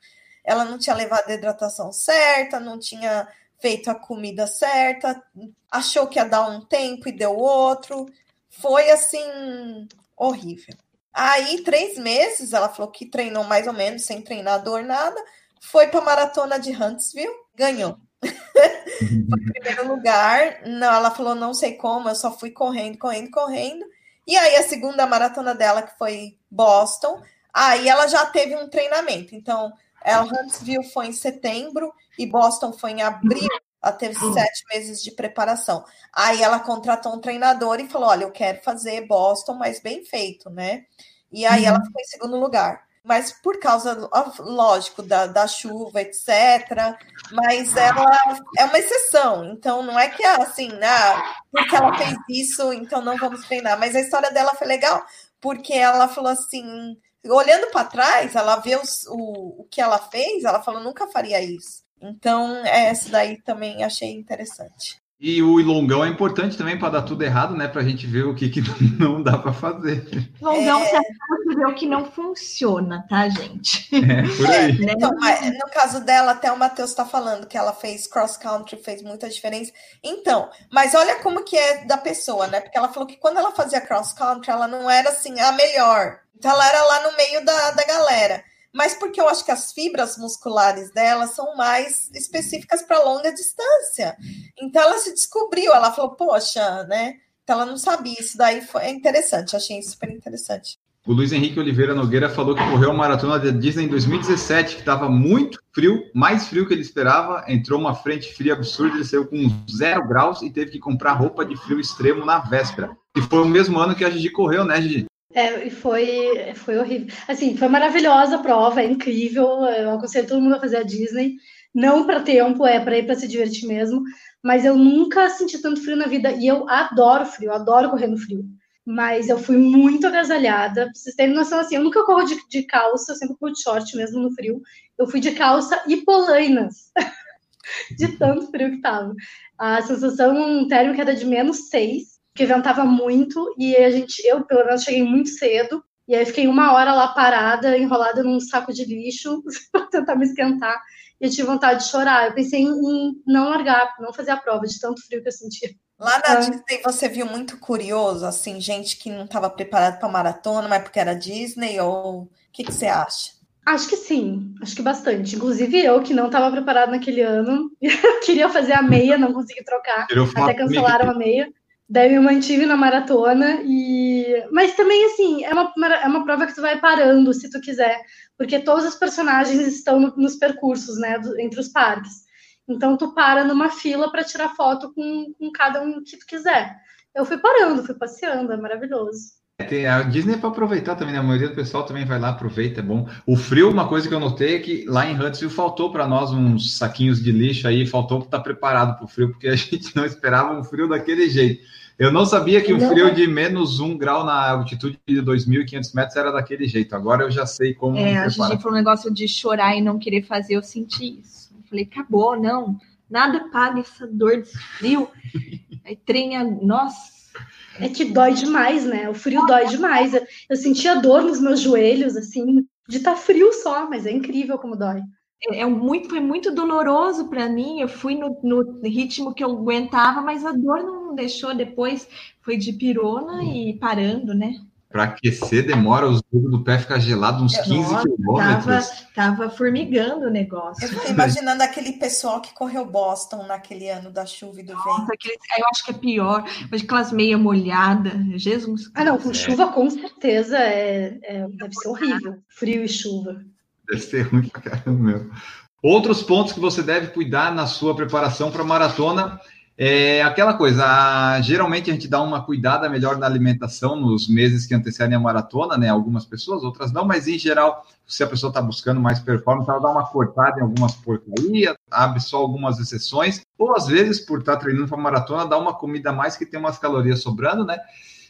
Ela não tinha levado a hidratação certa, não tinha feito a comida certa, achou que ia dar um tempo e deu outro. Foi assim, horrível. Aí, três meses, ela falou que treinou mais ou menos, sem treinador, nada. Foi para a maratona de Huntsville, ganhou. Foi em primeiro lugar. Não, ela falou, não sei como, eu só fui correndo, correndo, correndo. E aí a segunda maratona dela, que foi Boston, aí ela já teve um treinamento. Então, a Huntsville foi em setembro e Boston foi em abril. Ela teve sete meses de preparação. Aí ela contratou um treinador e falou: Olha, eu quero fazer Boston, mas bem feito, né? E aí ela uhum. ficou em segundo lugar. Mas por causa, lógico, da, da chuva, etc. Mas ela é uma exceção. Então, não é que assim, ah, porque ela fez isso, então não vamos treinar. Mas a história dela foi legal, porque ela falou assim: olhando para trás, ela vê os, o, o que ela fez, ela falou: nunca faria isso. Então, essa daí também achei interessante. E o longão é importante também para dar tudo errado, né? Para a gente ver o que, que não dá para fazer. Longão é... você ver o que não funciona, tá, gente? É, por aí. É, então, no caso dela, até o Matheus está falando que ela fez cross country, fez muita diferença. Então, mas olha como que é da pessoa, né? Porque ela falou que quando ela fazia cross country, ela não era assim a melhor. Então ela era lá no meio da, da galera mas porque eu acho que as fibras musculares dela são mais específicas para longa distância. Então ela se descobriu, ela falou, poxa, né? Então ela não sabia. Isso daí foi é interessante, achei super interessante. O Luiz Henrique Oliveira Nogueira falou que correu a maratona da Disney em 2017, que estava muito frio, mais frio que ele esperava. Entrou uma frente fria absurda, ele saiu com zero graus e teve que comprar roupa de frio extremo na véspera. E foi o mesmo ano que a Gigi correu, né, Gigi? É, e foi, foi horrível. Assim, foi maravilhosa a prova, é incrível. Eu aconselho todo mundo a fazer a Disney. Não para tempo, é para ir para se divertir mesmo. Mas eu nunca senti tanto frio na vida. E eu adoro frio, adoro correr no frio. Mas eu fui muito agasalhada. Pra vocês terem noção, assim, eu nunca corro de, de calça, eu sempre corro de short mesmo no frio. Eu fui de calça e polainas. de tanto frio que tava. A sensação térmica era de menos 6 porque ventava muito e a gente, eu pelo menos cheguei muito cedo e aí fiquei uma hora lá parada, enrolada num saco de lixo para tentar me esquentar e eu tive vontade de chorar. Eu pensei em, em, não largar, não fazer a prova de tanto frio que eu sentia. Lá na ah. Disney você viu muito curioso, assim, gente que não estava preparada para maratona, mas porque era Disney ou o que, que você acha? Acho que sim, acho que bastante. Inclusive eu, que não estava preparada naquele ano, queria fazer a meia, não consegui trocar, até cancelaram a meia. Daí eu mantive na maratona e. Mas também, assim, é uma, é uma prova que tu vai parando, se tu quiser, porque todos os personagens estão no, nos percursos, né, do, entre os parques. Então tu para numa fila para tirar foto com, com cada um que tu quiser. Eu fui parando, fui passeando, é maravilhoso. É, a Disney é para aproveitar também, né? A maioria do pessoal também vai lá, aproveita, é bom. O frio, uma coisa que eu notei é que lá em Huntsville faltou para nós uns saquinhos de lixo aí, faltou estar tá preparado para o frio, porque a gente não esperava um frio daquele jeito. Eu não sabia que o frio de menos um grau na altitude de 2.500 metros era daquele jeito. Agora eu já sei como. É, a gente falou um negócio de chorar e não querer fazer, eu senti isso. Eu falei, acabou, não. Nada paga essa dor de frio. Aí trem, nossa. É que dói demais, né? O frio dói demais. Eu, sentia dor nos meus joelhos, assim, de estar tá frio só, mas é incrível como dói. É, é muito, foi muito doloroso para mim. Eu fui no, no, ritmo que eu aguentava, mas a dor não deixou. Depois foi de pirona e parando, né? Para aquecer, demora os dedos do pé ficar gelado uns 15 Nossa, quilômetros. Tava, tava formigando o negócio. Eu fiquei imaginando aquele pessoal que correu Boston naquele ano da chuva e do Nossa, vento. Aquele, eu acho que é pior, aquelas meia molhada. Jesus. Ah, não, com é. chuva com certeza é, é, deve ser horrível. Frio e chuva. Deve ser ruim pra caramba mesmo. Outros pontos que você deve cuidar na sua preparação para maratona é aquela coisa, a, geralmente a gente dá uma cuidada melhor na alimentação nos meses que antecedem a maratona, né? Algumas pessoas, outras não, mas em geral, se a pessoa está buscando mais performance, ela dá uma cortada em algumas porcarias, abre só algumas exceções, ou às vezes, por estar tá treinando para maratona, dá uma comida a mais que tem umas calorias sobrando, né?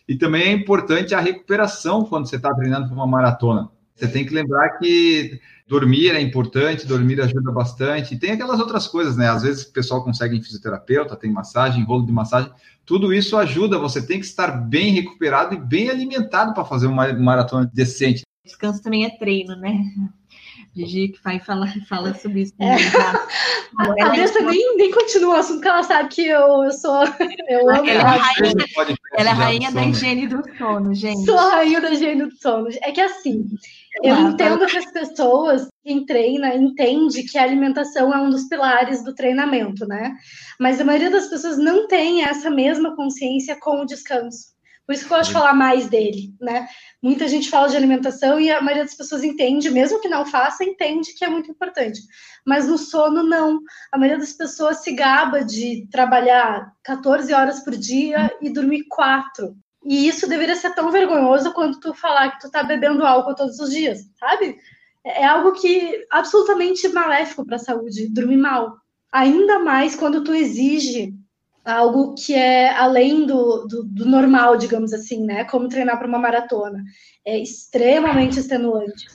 E também é importante a recuperação quando você está treinando para uma maratona. Você tem que lembrar que dormir é importante, dormir ajuda bastante. E tem aquelas outras coisas, né? Às vezes o pessoal consegue em fisioterapeuta, tem massagem, rolo de massagem. Tudo isso ajuda. Você tem que estar bem recuperado e bem alimentado para fazer uma maratona decente. Descanso também é treino, né? Gigi que vai falar fala sobre isso. É. A Andressa nem, nem continua o assunto, porque ela sabe que eu, eu sou. Eu amo ela. É rainha, ela é a rainha da higiene do sono, gente. Sou a rainha da higiene do sono. É que assim, eu entendo que as pessoas, quem treina, entende que a alimentação é um dos pilares do treinamento, né? Mas a maioria das pessoas não tem essa mesma consciência com o descanso. Por isso que eu gosto de falar mais dele, né? Muita gente fala de alimentação e a maioria das pessoas entende, mesmo que não faça, entende que é muito importante. Mas no sono, não. A maioria das pessoas se gaba de trabalhar 14 horas por dia e dormir 4. E isso deveria ser tão vergonhoso quanto tu falar que tu tá bebendo álcool todos os dias, sabe? É algo que absolutamente maléfico para a saúde, dormir mal. Ainda mais quando tu exige algo que é além do, do, do normal, digamos assim, né? Como treinar para uma maratona. É extremamente extenuante.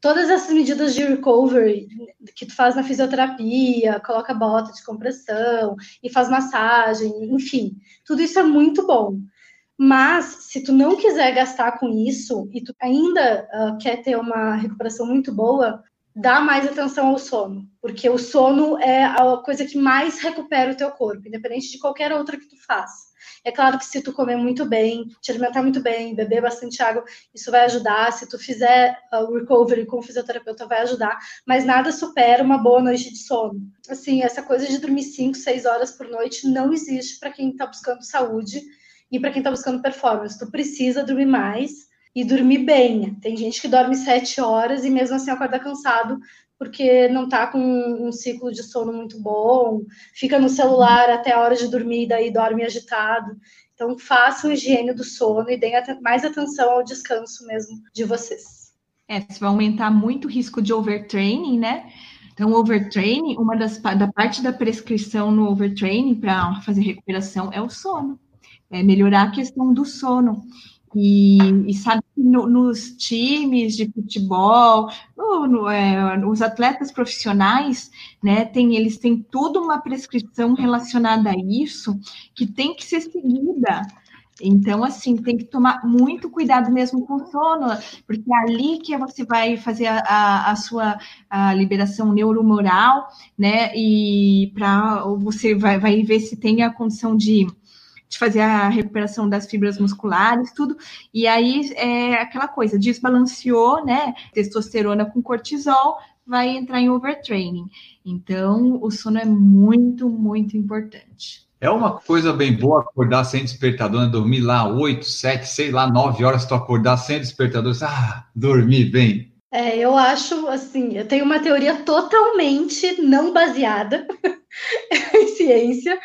Todas essas medidas de recovery que tu faz na fisioterapia, coloca bota de compressão e faz massagem, enfim, tudo isso é muito bom. Mas se tu não quiser gastar com isso e tu ainda uh, quer ter uma recuperação muito boa, dá mais atenção ao sono, porque o sono é a coisa que mais recupera o teu corpo, independente de qualquer outra que tu faça. É claro que se tu comer muito bem, te alimentar muito bem, beber bastante água, isso vai ajudar. Se tu fizer o recovery com o fisioterapeuta, vai ajudar. Mas nada supera uma boa noite de sono. Assim, essa coisa de dormir 5, 6 horas por noite não existe para quem está buscando saúde e para quem está buscando performance. Tu precisa dormir mais e dormir bem. Tem gente que dorme sete horas e mesmo assim acorda cansado porque não está com um ciclo de sono muito bom, fica no celular até a hora de dormir e daí dorme agitado. Então, façam higiene do sono e deem mais atenção ao descanso mesmo de vocês. É, você vai aumentar muito o risco de overtraining, né? Então, overtraining, uma das da parte da prescrição no overtraining para fazer recuperação é o sono, é melhorar a questão do sono. E, e sabe que no, nos times de futebol, no, no, é, os atletas profissionais, né, tem, eles têm toda uma prescrição relacionada a isso que tem que ser seguida. Então, assim, tem que tomar muito cuidado mesmo com o sono, porque é ali que você vai fazer a, a, a sua a liberação neuromoral, né? E para você vai, vai ver se tem a condição de de fazer a recuperação das fibras musculares, tudo. E aí é aquela coisa, desbalanceou, né? Testosterona com cortisol, vai entrar em overtraining. Então, o sono é muito, muito importante. É uma coisa bem boa acordar sem despertador, né? dormir lá 8, 7, sei lá, 9 horas, tu acordar sem despertador, ah, dormir bem. É, eu acho assim, eu tenho uma teoria totalmente não baseada em ciência,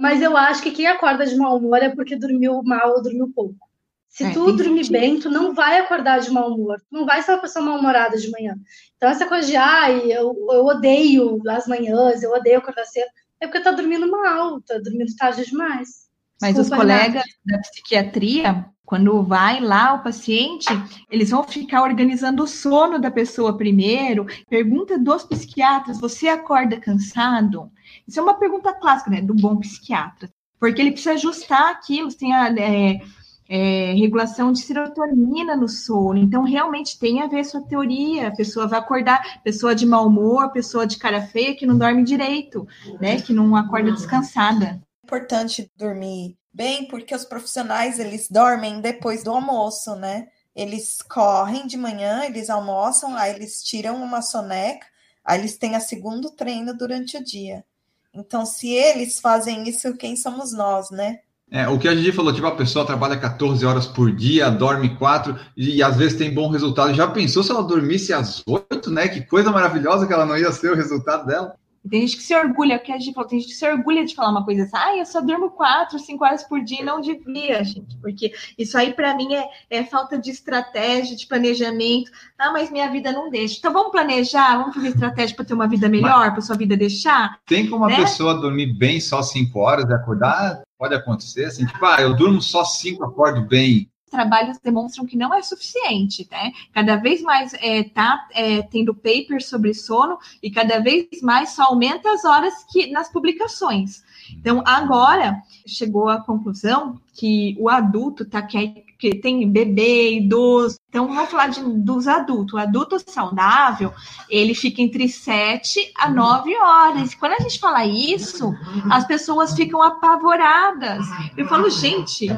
mas eu acho que quem acorda de mau humor é porque dormiu mal ou dormiu pouco. Se é, tu dormir sentido. bem, tu não vai acordar de mau humor, tu não vai ser uma pessoa mal-humorada de manhã. Então, essa coisa de, ai, eu, eu odeio as manhãs, eu odeio acordar cedo, é porque tá dormindo mal, tá dormindo tarde demais. Mas Desculpa, os colegas da psiquiatria, quando vai lá o paciente, eles vão ficar organizando o sono da pessoa primeiro. Pergunta dos psiquiatras: você acorda cansado? Isso é uma pergunta clássica, né, do bom psiquiatra, porque ele precisa ajustar aquilo, tem a é, é, regulação de serotonina no sono. Então, realmente tem a ver sua teoria. A pessoa vai acordar, pessoa de mau humor, pessoa de cara feia que não dorme direito, né, que não acorda descansada. É importante dormir bem, porque os profissionais eles dormem depois do almoço, né? Eles correm de manhã, eles almoçam, aí eles tiram uma soneca, aí eles têm a segundo treino durante o dia. Então, se eles fazem isso, quem somos nós, né? É, o que a gente falou, tipo, a pessoa trabalha 14 horas por dia, dorme 4 e, e às vezes tem bom resultado. Já pensou se ela dormisse às 8, né? Que coisa maravilhosa que ela não ia ser o resultado dela. Tem gente que se orgulha, que a gente falou, tem gente que se orgulha de falar uma coisa assim, ah, eu só durmo quatro, cinco horas por dia, e não devia, gente, porque isso aí para mim é, é, falta de estratégia, de planejamento. Ah, mas minha vida não deixa. Então vamos planejar, vamos fazer estratégia para ter uma vida melhor, para sua vida deixar. Tem como né? uma pessoa dormir bem só cinco horas e acordar? Pode acontecer assim, tipo, ah, eu durmo só cinco, acordo bem trabalhos demonstram que não é suficiente, né? Cada vez mais é, tá é, tendo papers sobre sono e cada vez mais só aumenta as horas que nas publicações. Então, agora chegou à conclusão que o adulto tá que, que tem bebê, idoso. Então, vamos falar de, dos adultos. O adulto saudável, ele fica entre 7 a 9 horas. Quando a gente fala isso, as pessoas ficam apavoradas. Eu falo, gente,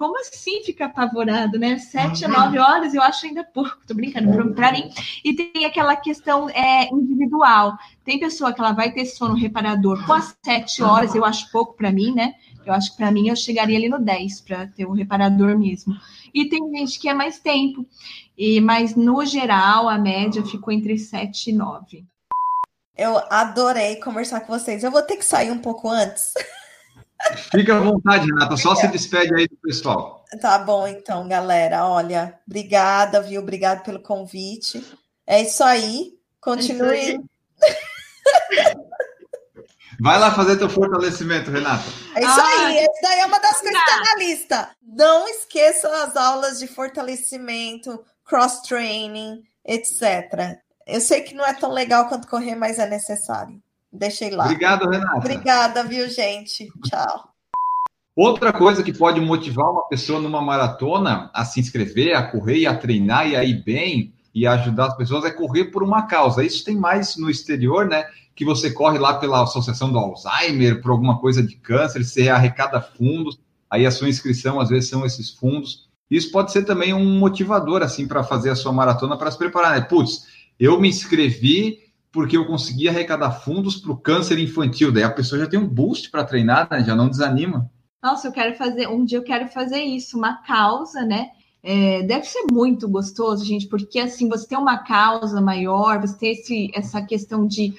como assim fica apavorado, né? Sete a nove horas eu acho ainda pouco, tô brincando, para mim. E tem aquela questão é, individual. Tem pessoa que ela vai ter sono reparador com as sete horas, eu acho pouco para mim, né? Eu acho que para mim eu chegaria ali no 10 para ter o um reparador mesmo. E tem gente que é mais tempo. E mas no geral a média ficou entre 7 e 9. Eu adorei conversar com vocês. Eu vou ter que sair um pouco antes. Fica à vontade, Renata. Só se despede aí do pessoal. Tá bom, então, galera. Olha, obrigada, viu? Obrigado pelo convite. É isso aí. Continue. É isso aí. Vai lá fazer teu fortalecimento, Renata. É isso ah, aí. Essa daí é uma das coisas que tá na lista. Não esqueçam as aulas de fortalecimento, cross-training, etc. Eu sei que não é tão legal quanto correr, mas é necessário. Deixei lá. Obrigado, Renata. Obrigada, viu, gente? Tchau. Outra coisa que pode motivar uma pessoa numa maratona a se inscrever, a correr a treinar e a ir bem e ajudar as pessoas é correr por uma causa. Isso tem mais no exterior, né? Que você corre lá pela Associação do Alzheimer, por alguma coisa de câncer, você arrecada fundos, aí a sua inscrição às vezes são esses fundos. Isso pode ser também um motivador, assim, para fazer a sua maratona, para se preparar, né? Putz, eu me inscrevi porque eu consegui arrecadar fundos para o câncer infantil. Daí a pessoa já tem um boost para treinar, né? já não desanima. nossa, eu quero fazer, um dia eu quero fazer isso, uma causa, né? É, deve ser muito gostoso, gente, porque assim você tem uma causa maior, você tem esse, essa questão de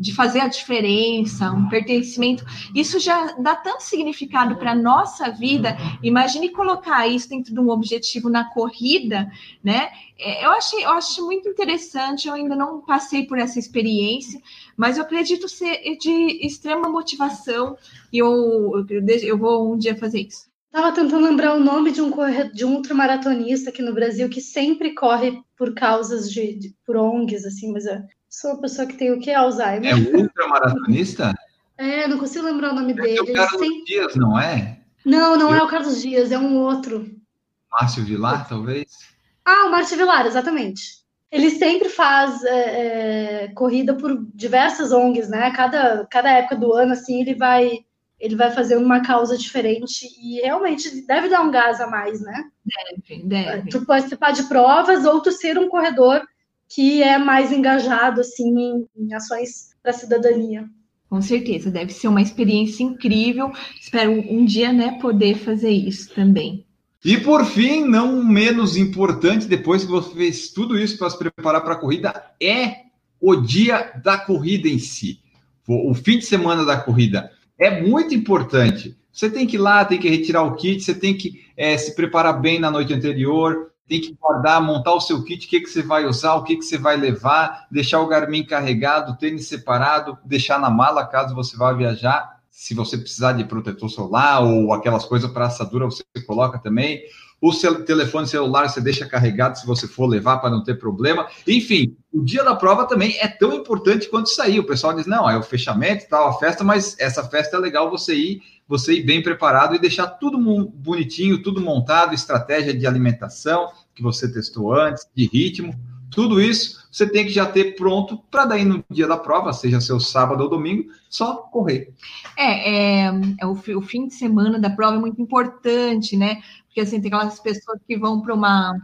de fazer a diferença, um pertencimento, isso já dá tanto significado para a nossa vida. Imagine colocar isso dentro de um objetivo na corrida, né? É, eu achei, eu acho muito interessante, eu ainda não passei por essa experiência, mas eu acredito ser de extrema motivação e eu, eu, vou um dia fazer isso. Estava tentando lembrar o nome de um, de um ultramaratonista aqui no Brasil que sempre corre por causas de, de por ONGs, assim, mas é, Sou uma pessoa que tem o que? Alzheimer. É ultramaratonista? é, não consigo lembrar o nome é dele. É o Carlos tem... Dias, não é? Não, não Eu... é o Carlos Dias, é um outro. Márcio Vilar, talvez? Ah, o Márcio Vilar, exatamente. Ele sempre faz é, é, corrida por diversas ONGs, né? Cada, cada época do ano, assim, ele vai ele vai fazer uma causa diferente e realmente deve dar um gás a mais, né? Deve, deve. Tu participar de provas ou tu ser um corredor que é mais engajado assim em, em ações para a cidadania. Com certeza, deve ser uma experiência incrível. Espero um dia, né, poder fazer isso também. E por fim, não menos importante, depois que você fez tudo isso para se preparar para a corrida, é o dia da corrida em si. O fim de semana da corrida é muito importante. Você tem que ir lá, tem que retirar o kit, você tem que é, se preparar bem na noite anterior, tem que guardar, montar o seu kit, o que, que você vai usar, o que, que você vai levar, deixar o Garmin carregado, o tênis separado, deixar na mala caso você vá viajar. Se você precisar de protetor solar ou aquelas coisas para assadura, você coloca também. O seu telefone celular você deixa carregado se você for levar para não ter problema. Enfim, o dia da prova também é tão importante quanto sair. O pessoal diz: não, é o fechamento e tal, a festa, mas essa festa é legal você ir você ir bem preparado e deixar tudo bonitinho, tudo montado, estratégia de alimentação que você testou antes, de ritmo, tudo isso você tem que já ter pronto para daí no dia da prova, seja seu sábado ou domingo, só correr. É, é, é o, o, fim de semana da prova é muito importante, né? Porque assim, tem aquelas pessoas que vão para uma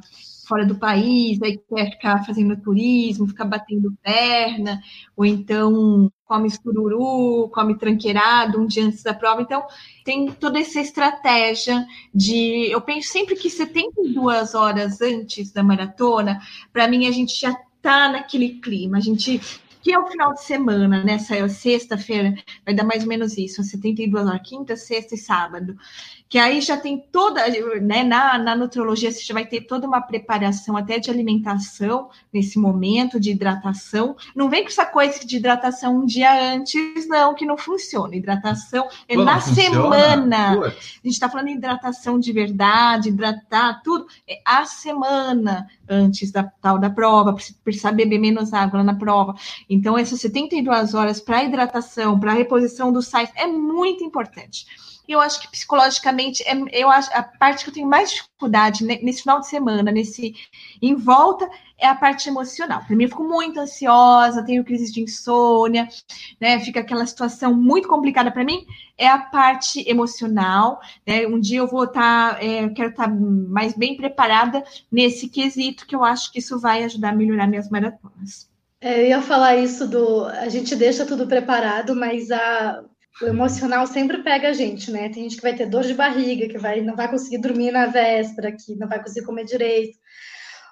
fora do país, aí quer ficar fazendo turismo, ficar batendo perna, ou então come sururu, come tranqueirado um dia antes da prova. Então, tem toda essa estratégia de. Eu penso sempre que 72 horas antes da maratona, para mim, a gente já tá naquele clima, a gente que é o final de semana, né? Saiu sexta-feira, vai dar mais ou menos isso, 72 horas, quinta, sexta e sábado que aí já tem toda, né, na, na nutrologia você já vai ter toda uma preparação até de alimentação nesse momento, de hidratação. Não vem com essa coisa de hidratação um dia antes, não, que não funciona. Hidratação é Pô, na semana. A gente está falando de hidratação de verdade, hidratar tudo, é a semana antes da tal da prova, precisar beber menos água na prova. Então, essas 72 horas para hidratação, para reposição dos sais, é muito importante. E eu acho que psicologicamente, é, eu acho a parte que eu tenho mais dificuldade nesse final de semana, nesse em volta, é a parte emocional. Para mim, eu fico muito ansiosa, tenho crise de insônia, né? Fica aquela situação muito complicada para mim. É a parte emocional. Né? Um dia eu vou estar, tá, é, quero estar tá mais bem preparada nesse quesito, que eu acho que isso vai ajudar a melhorar minhas maratonas. É, eu ia falar isso do. A gente deixa tudo preparado, mas a, o emocional sempre pega a gente, né? Tem gente que vai ter dor de barriga, que vai, não vai conseguir dormir na véspera, que não vai conseguir comer direito.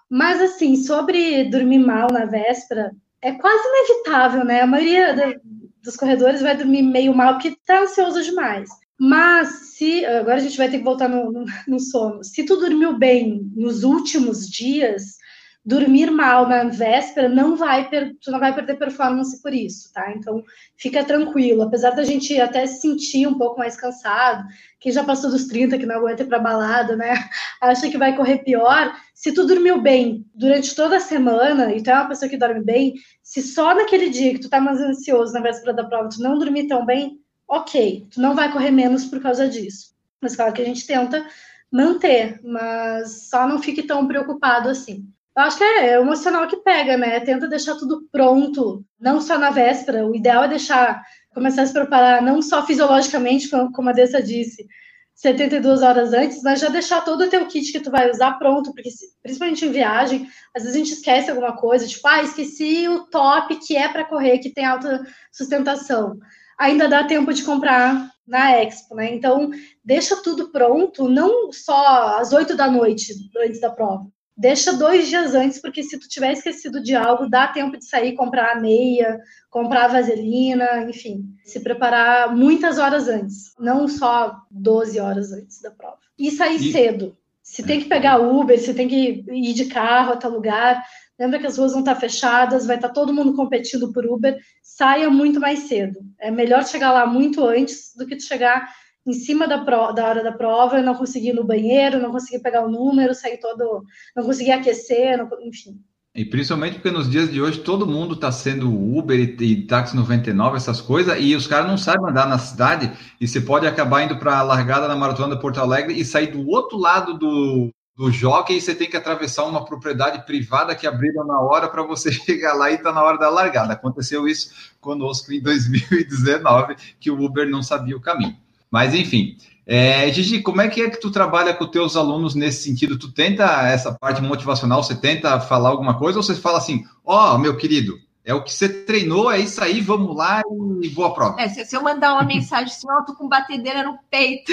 Mas, assim, sobre dormir mal na véspera, é quase inevitável, né? A maioria de, dos corredores vai dormir meio mal porque tá ansioso demais. Mas se agora a gente vai ter que voltar no, no, no sono. Se tu dormiu bem nos últimos dias, dormir mal na véspera não vai per, tu não vai perder performance por isso, tá? Então fica tranquilo, apesar da gente até se sentir um pouco mais cansado, quem já passou dos 30 que não aguenta ir para balada, né? Acha que vai correr pior. Se tu dormiu bem durante toda a semana e tu é uma pessoa que dorme bem, se só naquele dia que tu tá mais ansioso na véspera da prova tu não dormir tão bem, OK, tu não vai correr menos por causa disso. Mas claro que a gente tenta manter, mas só não fique tão preocupado assim. Eu acho que é, é emocional que pega, né? Tenta deixar tudo pronto, não só na véspera. O ideal é deixar, começar a se preparar, não só fisiologicamente, como a Dessa disse, 72 horas antes, mas já deixar todo o teu kit que tu vai usar pronto, porque principalmente em viagem, às vezes a gente esquece alguma coisa, tipo, ah, esqueci o top que é para correr, que tem alta sustentação. ainda dá tempo de comprar na Expo, né? Então, deixa tudo pronto, não só às oito da noite, antes da prova. Deixa dois dias antes, porque se tu tiver esquecido de algo, dá tempo de sair, comprar a meia, comprar a vaselina, enfim, se preparar muitas horas antes, não só 12 horas antes da prova. E sair e... cedo. Se tem que pegar Uber, se tem que ir de carro a tal lugar, lembra que as ruas vão estar fechadas, vai estar todo mundo competindo por Uber, saia muito mais cedo. É melhor chegar lá muito antes do que chegar em cima da, pro, da hora da prova e não conseguir ir no banheiro, não conseguir pegar o número, sair todo, não conseguir aquecer, não, enfim. E principalmente porque nos dias de hoje todo mundo está sendo Uber e, e táxi 99, essas coisas, e os caras não sabem andar na cidade, e você pode acabar indo para a largada na Maratona de Porto Alegre e sair do outro lado do, do jockey e você tem que atravessar uma propriedade privada que abriram na hora para você chegar lá e tá na hora da largada. Aconteceu isso conosco em 2019, que o Uber não sabia o caminho. Mas enfim, é, Gigi, como é que é que tu trabalha com teus alunos nesse sentido? Tu tenta essa parte motivacional, você tenta falar alguma coisa ou você fala assim, ó, oh, meu querido, é o que você treinou, é isso aí, vamos lá e boa prova. É, se eu mandar uma mensagem assim, ó, oh, tô com batedeira no peito.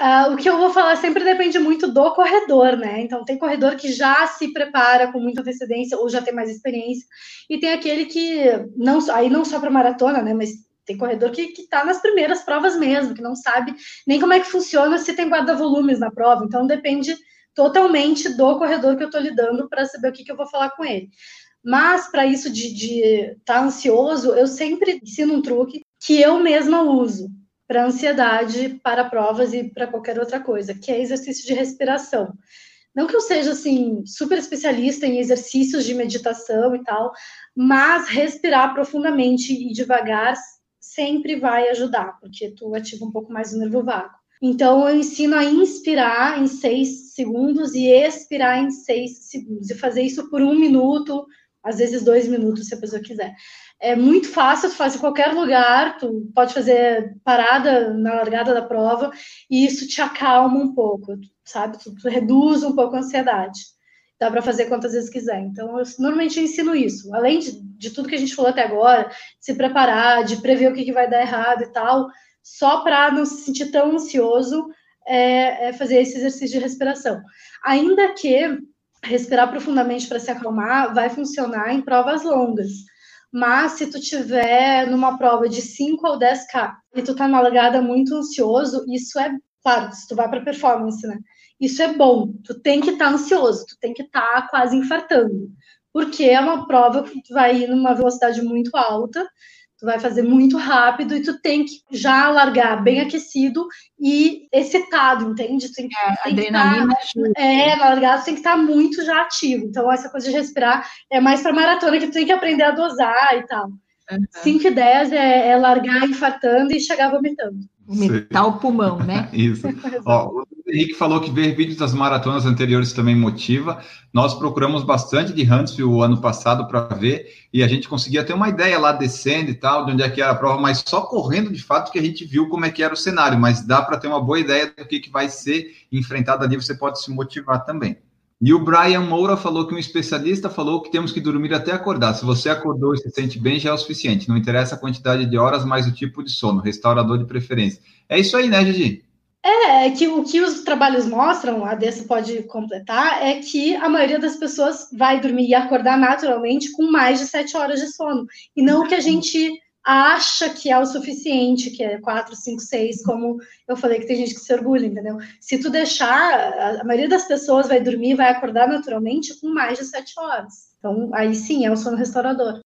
Uh, o que eu vou falar sempre depende muito do corredor, né? Então, tem corredor que já se prepara com muita antecedência ou já tem mais experiência, e tem aquele que, não aí não só para maratona, né? Mas tem corredor que está nas primeiras provas mesmo, que não sabe nem como é que funciona se tem guarda-volumes na prova. Então, depende totalmente do corredor que eu estou lidando para saber o que, que eu vou falar com ele. Mas, para isso de estar tá ansioso, eu sempre ensino um truque que eu mesma uso para ansiedade, para provas e para qualquer outra coisa, que é exercício de respiração. Não que eu seja assim super especialista em exercícios de meditação e tal, mas respirar profundamente e devagar sempre vai ajudar, porque tu ativa um pouco mais o nervo vago. Então eu ensino a inspirar em seis segundos e expirar em seis segundos, e fazer isso por um minuto, às vezes dois minutos, se a pessoa quiser é muito fácil, tu faz em qualquer lugar, tu pode fazer parada na largada da prova e isso te acalma um pouco, sabe? Tu, tu reduz um pouco a ansiedade. Dá para fazer quantas vezes quiser. Então, eu normalmente eu ensino isso. Além de, de, tudo que a gente falou até agora, se preparar, de prever o que, que vai dar errado e tal, só para não se sentir tão ansioso, é, é fazer esse exercício de respiração. Ainda que respirar profundamente para se acalmar vai funcionar em provas longas mas se tu tiver numa prova de 5 ou 10K e tu tá na largada muito ansioso, isso é, claro, se tu vai para performance, né? Isso é bom. Tu tem que estar tá ansioso, tu tem que estar tá quase infartando. Porque é uma prova que tu vai ir numa velocidade muito alta tu vai fazer muito rápido e tu tem que já largar bem aquecido e excitado, entende? Tu tem, é, tem adrenalina. Que tá, é, na largada tu tem que estar tá muito já ativo. Então, essa coisa de respirar é mais para maratona que tu tem que aprender a dosar e tal. Uhum. 5 e 10 é, é largar infartando e chegar vomitando. Vomitar o pulmão, né? Isso. Ó, o Henrique falou que ver vídeos das maratonas anteriores também motiva. Nós procuramos bastante de Huntsville o ano passado para ver e a gente conseguia ter uma ideia lá descendo e tal, de onde é que era a prova, mas só correndo de fato que a gente viu como é que era o cenário, mas dá para ter uma boa ideia do que, que vai ser enfrentado ali, você pode se motivar também. E o Brian Moura falou que um especialista falou que temos que dormir até acordar. Se você acordou e se sente bem, já é o suficiente. Não interessa a quantidade de horas, mas o tipo de sono, restaurador de preferência. É isso aí, né, Gigi? É, é que o que os trabalhos mostram, a Dessa pode completar, é que a maioria das pessoas vai dormir e acordar naturalmente com mais de sete horas de sono. E não o que a gente acha que é o suficiente, que é 4, 5, 6, como eu falei que tem gente que se orgulha, entendeu? Se tu deixar, a maioria das pessoas vai dormir, vai acordar naturalmente com mais de 7 horas. Então, aí sim, é o sono restaurador.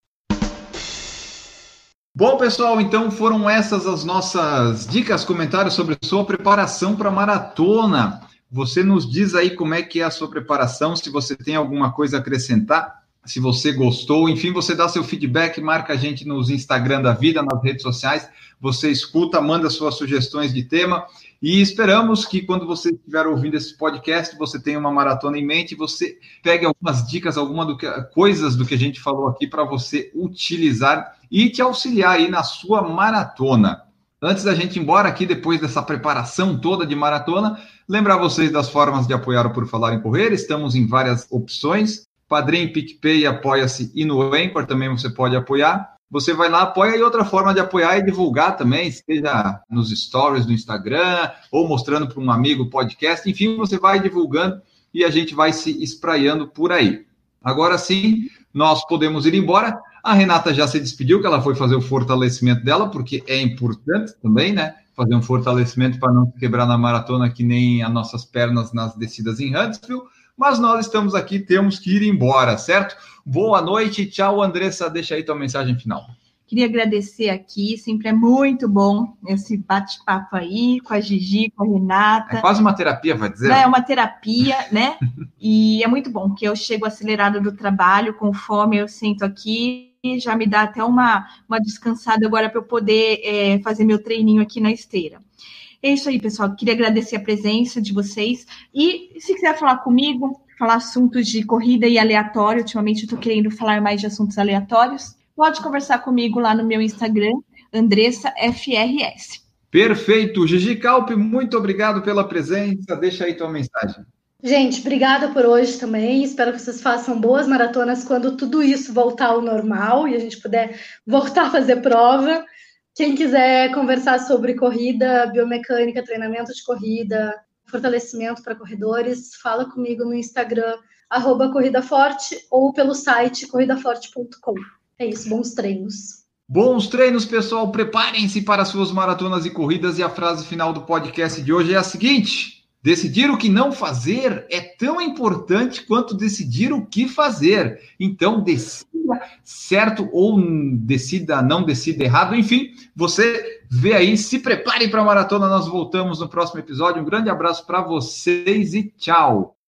Bom, pessoal, então foram essas as nossas dicas, comentários sobre sua preparação para maratona. Você nos diz aí como é que é a sua preparação, se você tem alguma coisa a acrescentar se você gostou, enfim, você dá seu feedback, marca a gente nos Instagram da vida, nas redes sociais, você escuta, manda suas sugestões de tema e esperamos que quando você estiver ouvindo esse podcast, você tenha uma maratona em mente, você pegue algumas dicas, algumas do que, coisas do que a gente falou aqui para você utilizar e te auxiliar aí na sua maratona. Antes da gente ir embora aqui, depois dessa preparação toda de maratona, lembrar vocês das formas de apoiar o Por Falar em Correr. Estamos em várias opções. Padrim, PicPay, Apoia-se e no Anchor também você pode apoiar. você vai lá, apoia e outra forma de apoiar é divulgar também, seja nos stories do Instagram ou mostrando para um amigo podcast, enfim, você vai divulgando e a gente vai se espraiando por aí. Agora sim, nós podemos ir embora. A Renata já se despediu, que ela foi fazer o fortalecimento dela, porque é importante também, né? Fazer um fortalecimento para não quebrar na maratona que nem as nossas pernas nas descidas em Huntsville. Mas nós estamos aqui, temos que ir embora, certo? Boa noite, tchau, Andressa. Deixa aí tua mensagem final. Queria agradecer aqui, sempre é muito bom esse bate-papo aí com a Gigi, com a Renata. É quase uma terapia, vai dizer? É uma terapia, né? e é muito bom, que eu chego acelerado do trabalho, com fome, eu sento aqui e já me dá até uma, uma descansada agora para eu poder é, fazer meu treininho aqui na esteira. É isso aí, pessoal. Queria agradecer a presença de vocês. E se quiser falar comigo, falar assuntos de corrida e aleatório, ultimamente eu estou querendo falar mais de assuntos aleatórios, pode conversar comigo lá no meu Instagram, AndressaFRS. Perfeito. Gigi Calpe, muito obrigado pela presença. Deixa aí tua mensagem. Gente, obrigada por hoje também. Espero que vocês façam boas maratonas quando tudo isso voltar ao normal e a gente puder voltar a fazer prova. Quem quiser conversar sobre corrida, biomecânica, treinamento de corrida, fortalecimento para corredores, fala comigo no Instagram, arroba Corrida Forte, ou pelo site corridaforte.com. É isso, bons treinos. Bons treinos, pessoal. Preparem-se para suas maratonas e corridas. E a frase final do podcast de hoje é a seguinte. Decidir o que não fazer é tão importante quanto decidir o que fazer. Então, decida certo ou decida, não decida errado. Enfim, você vê aí, se prepare para a maratona. Nós voltamos no próximo episódio. Um grande abraço para vocês e tchau.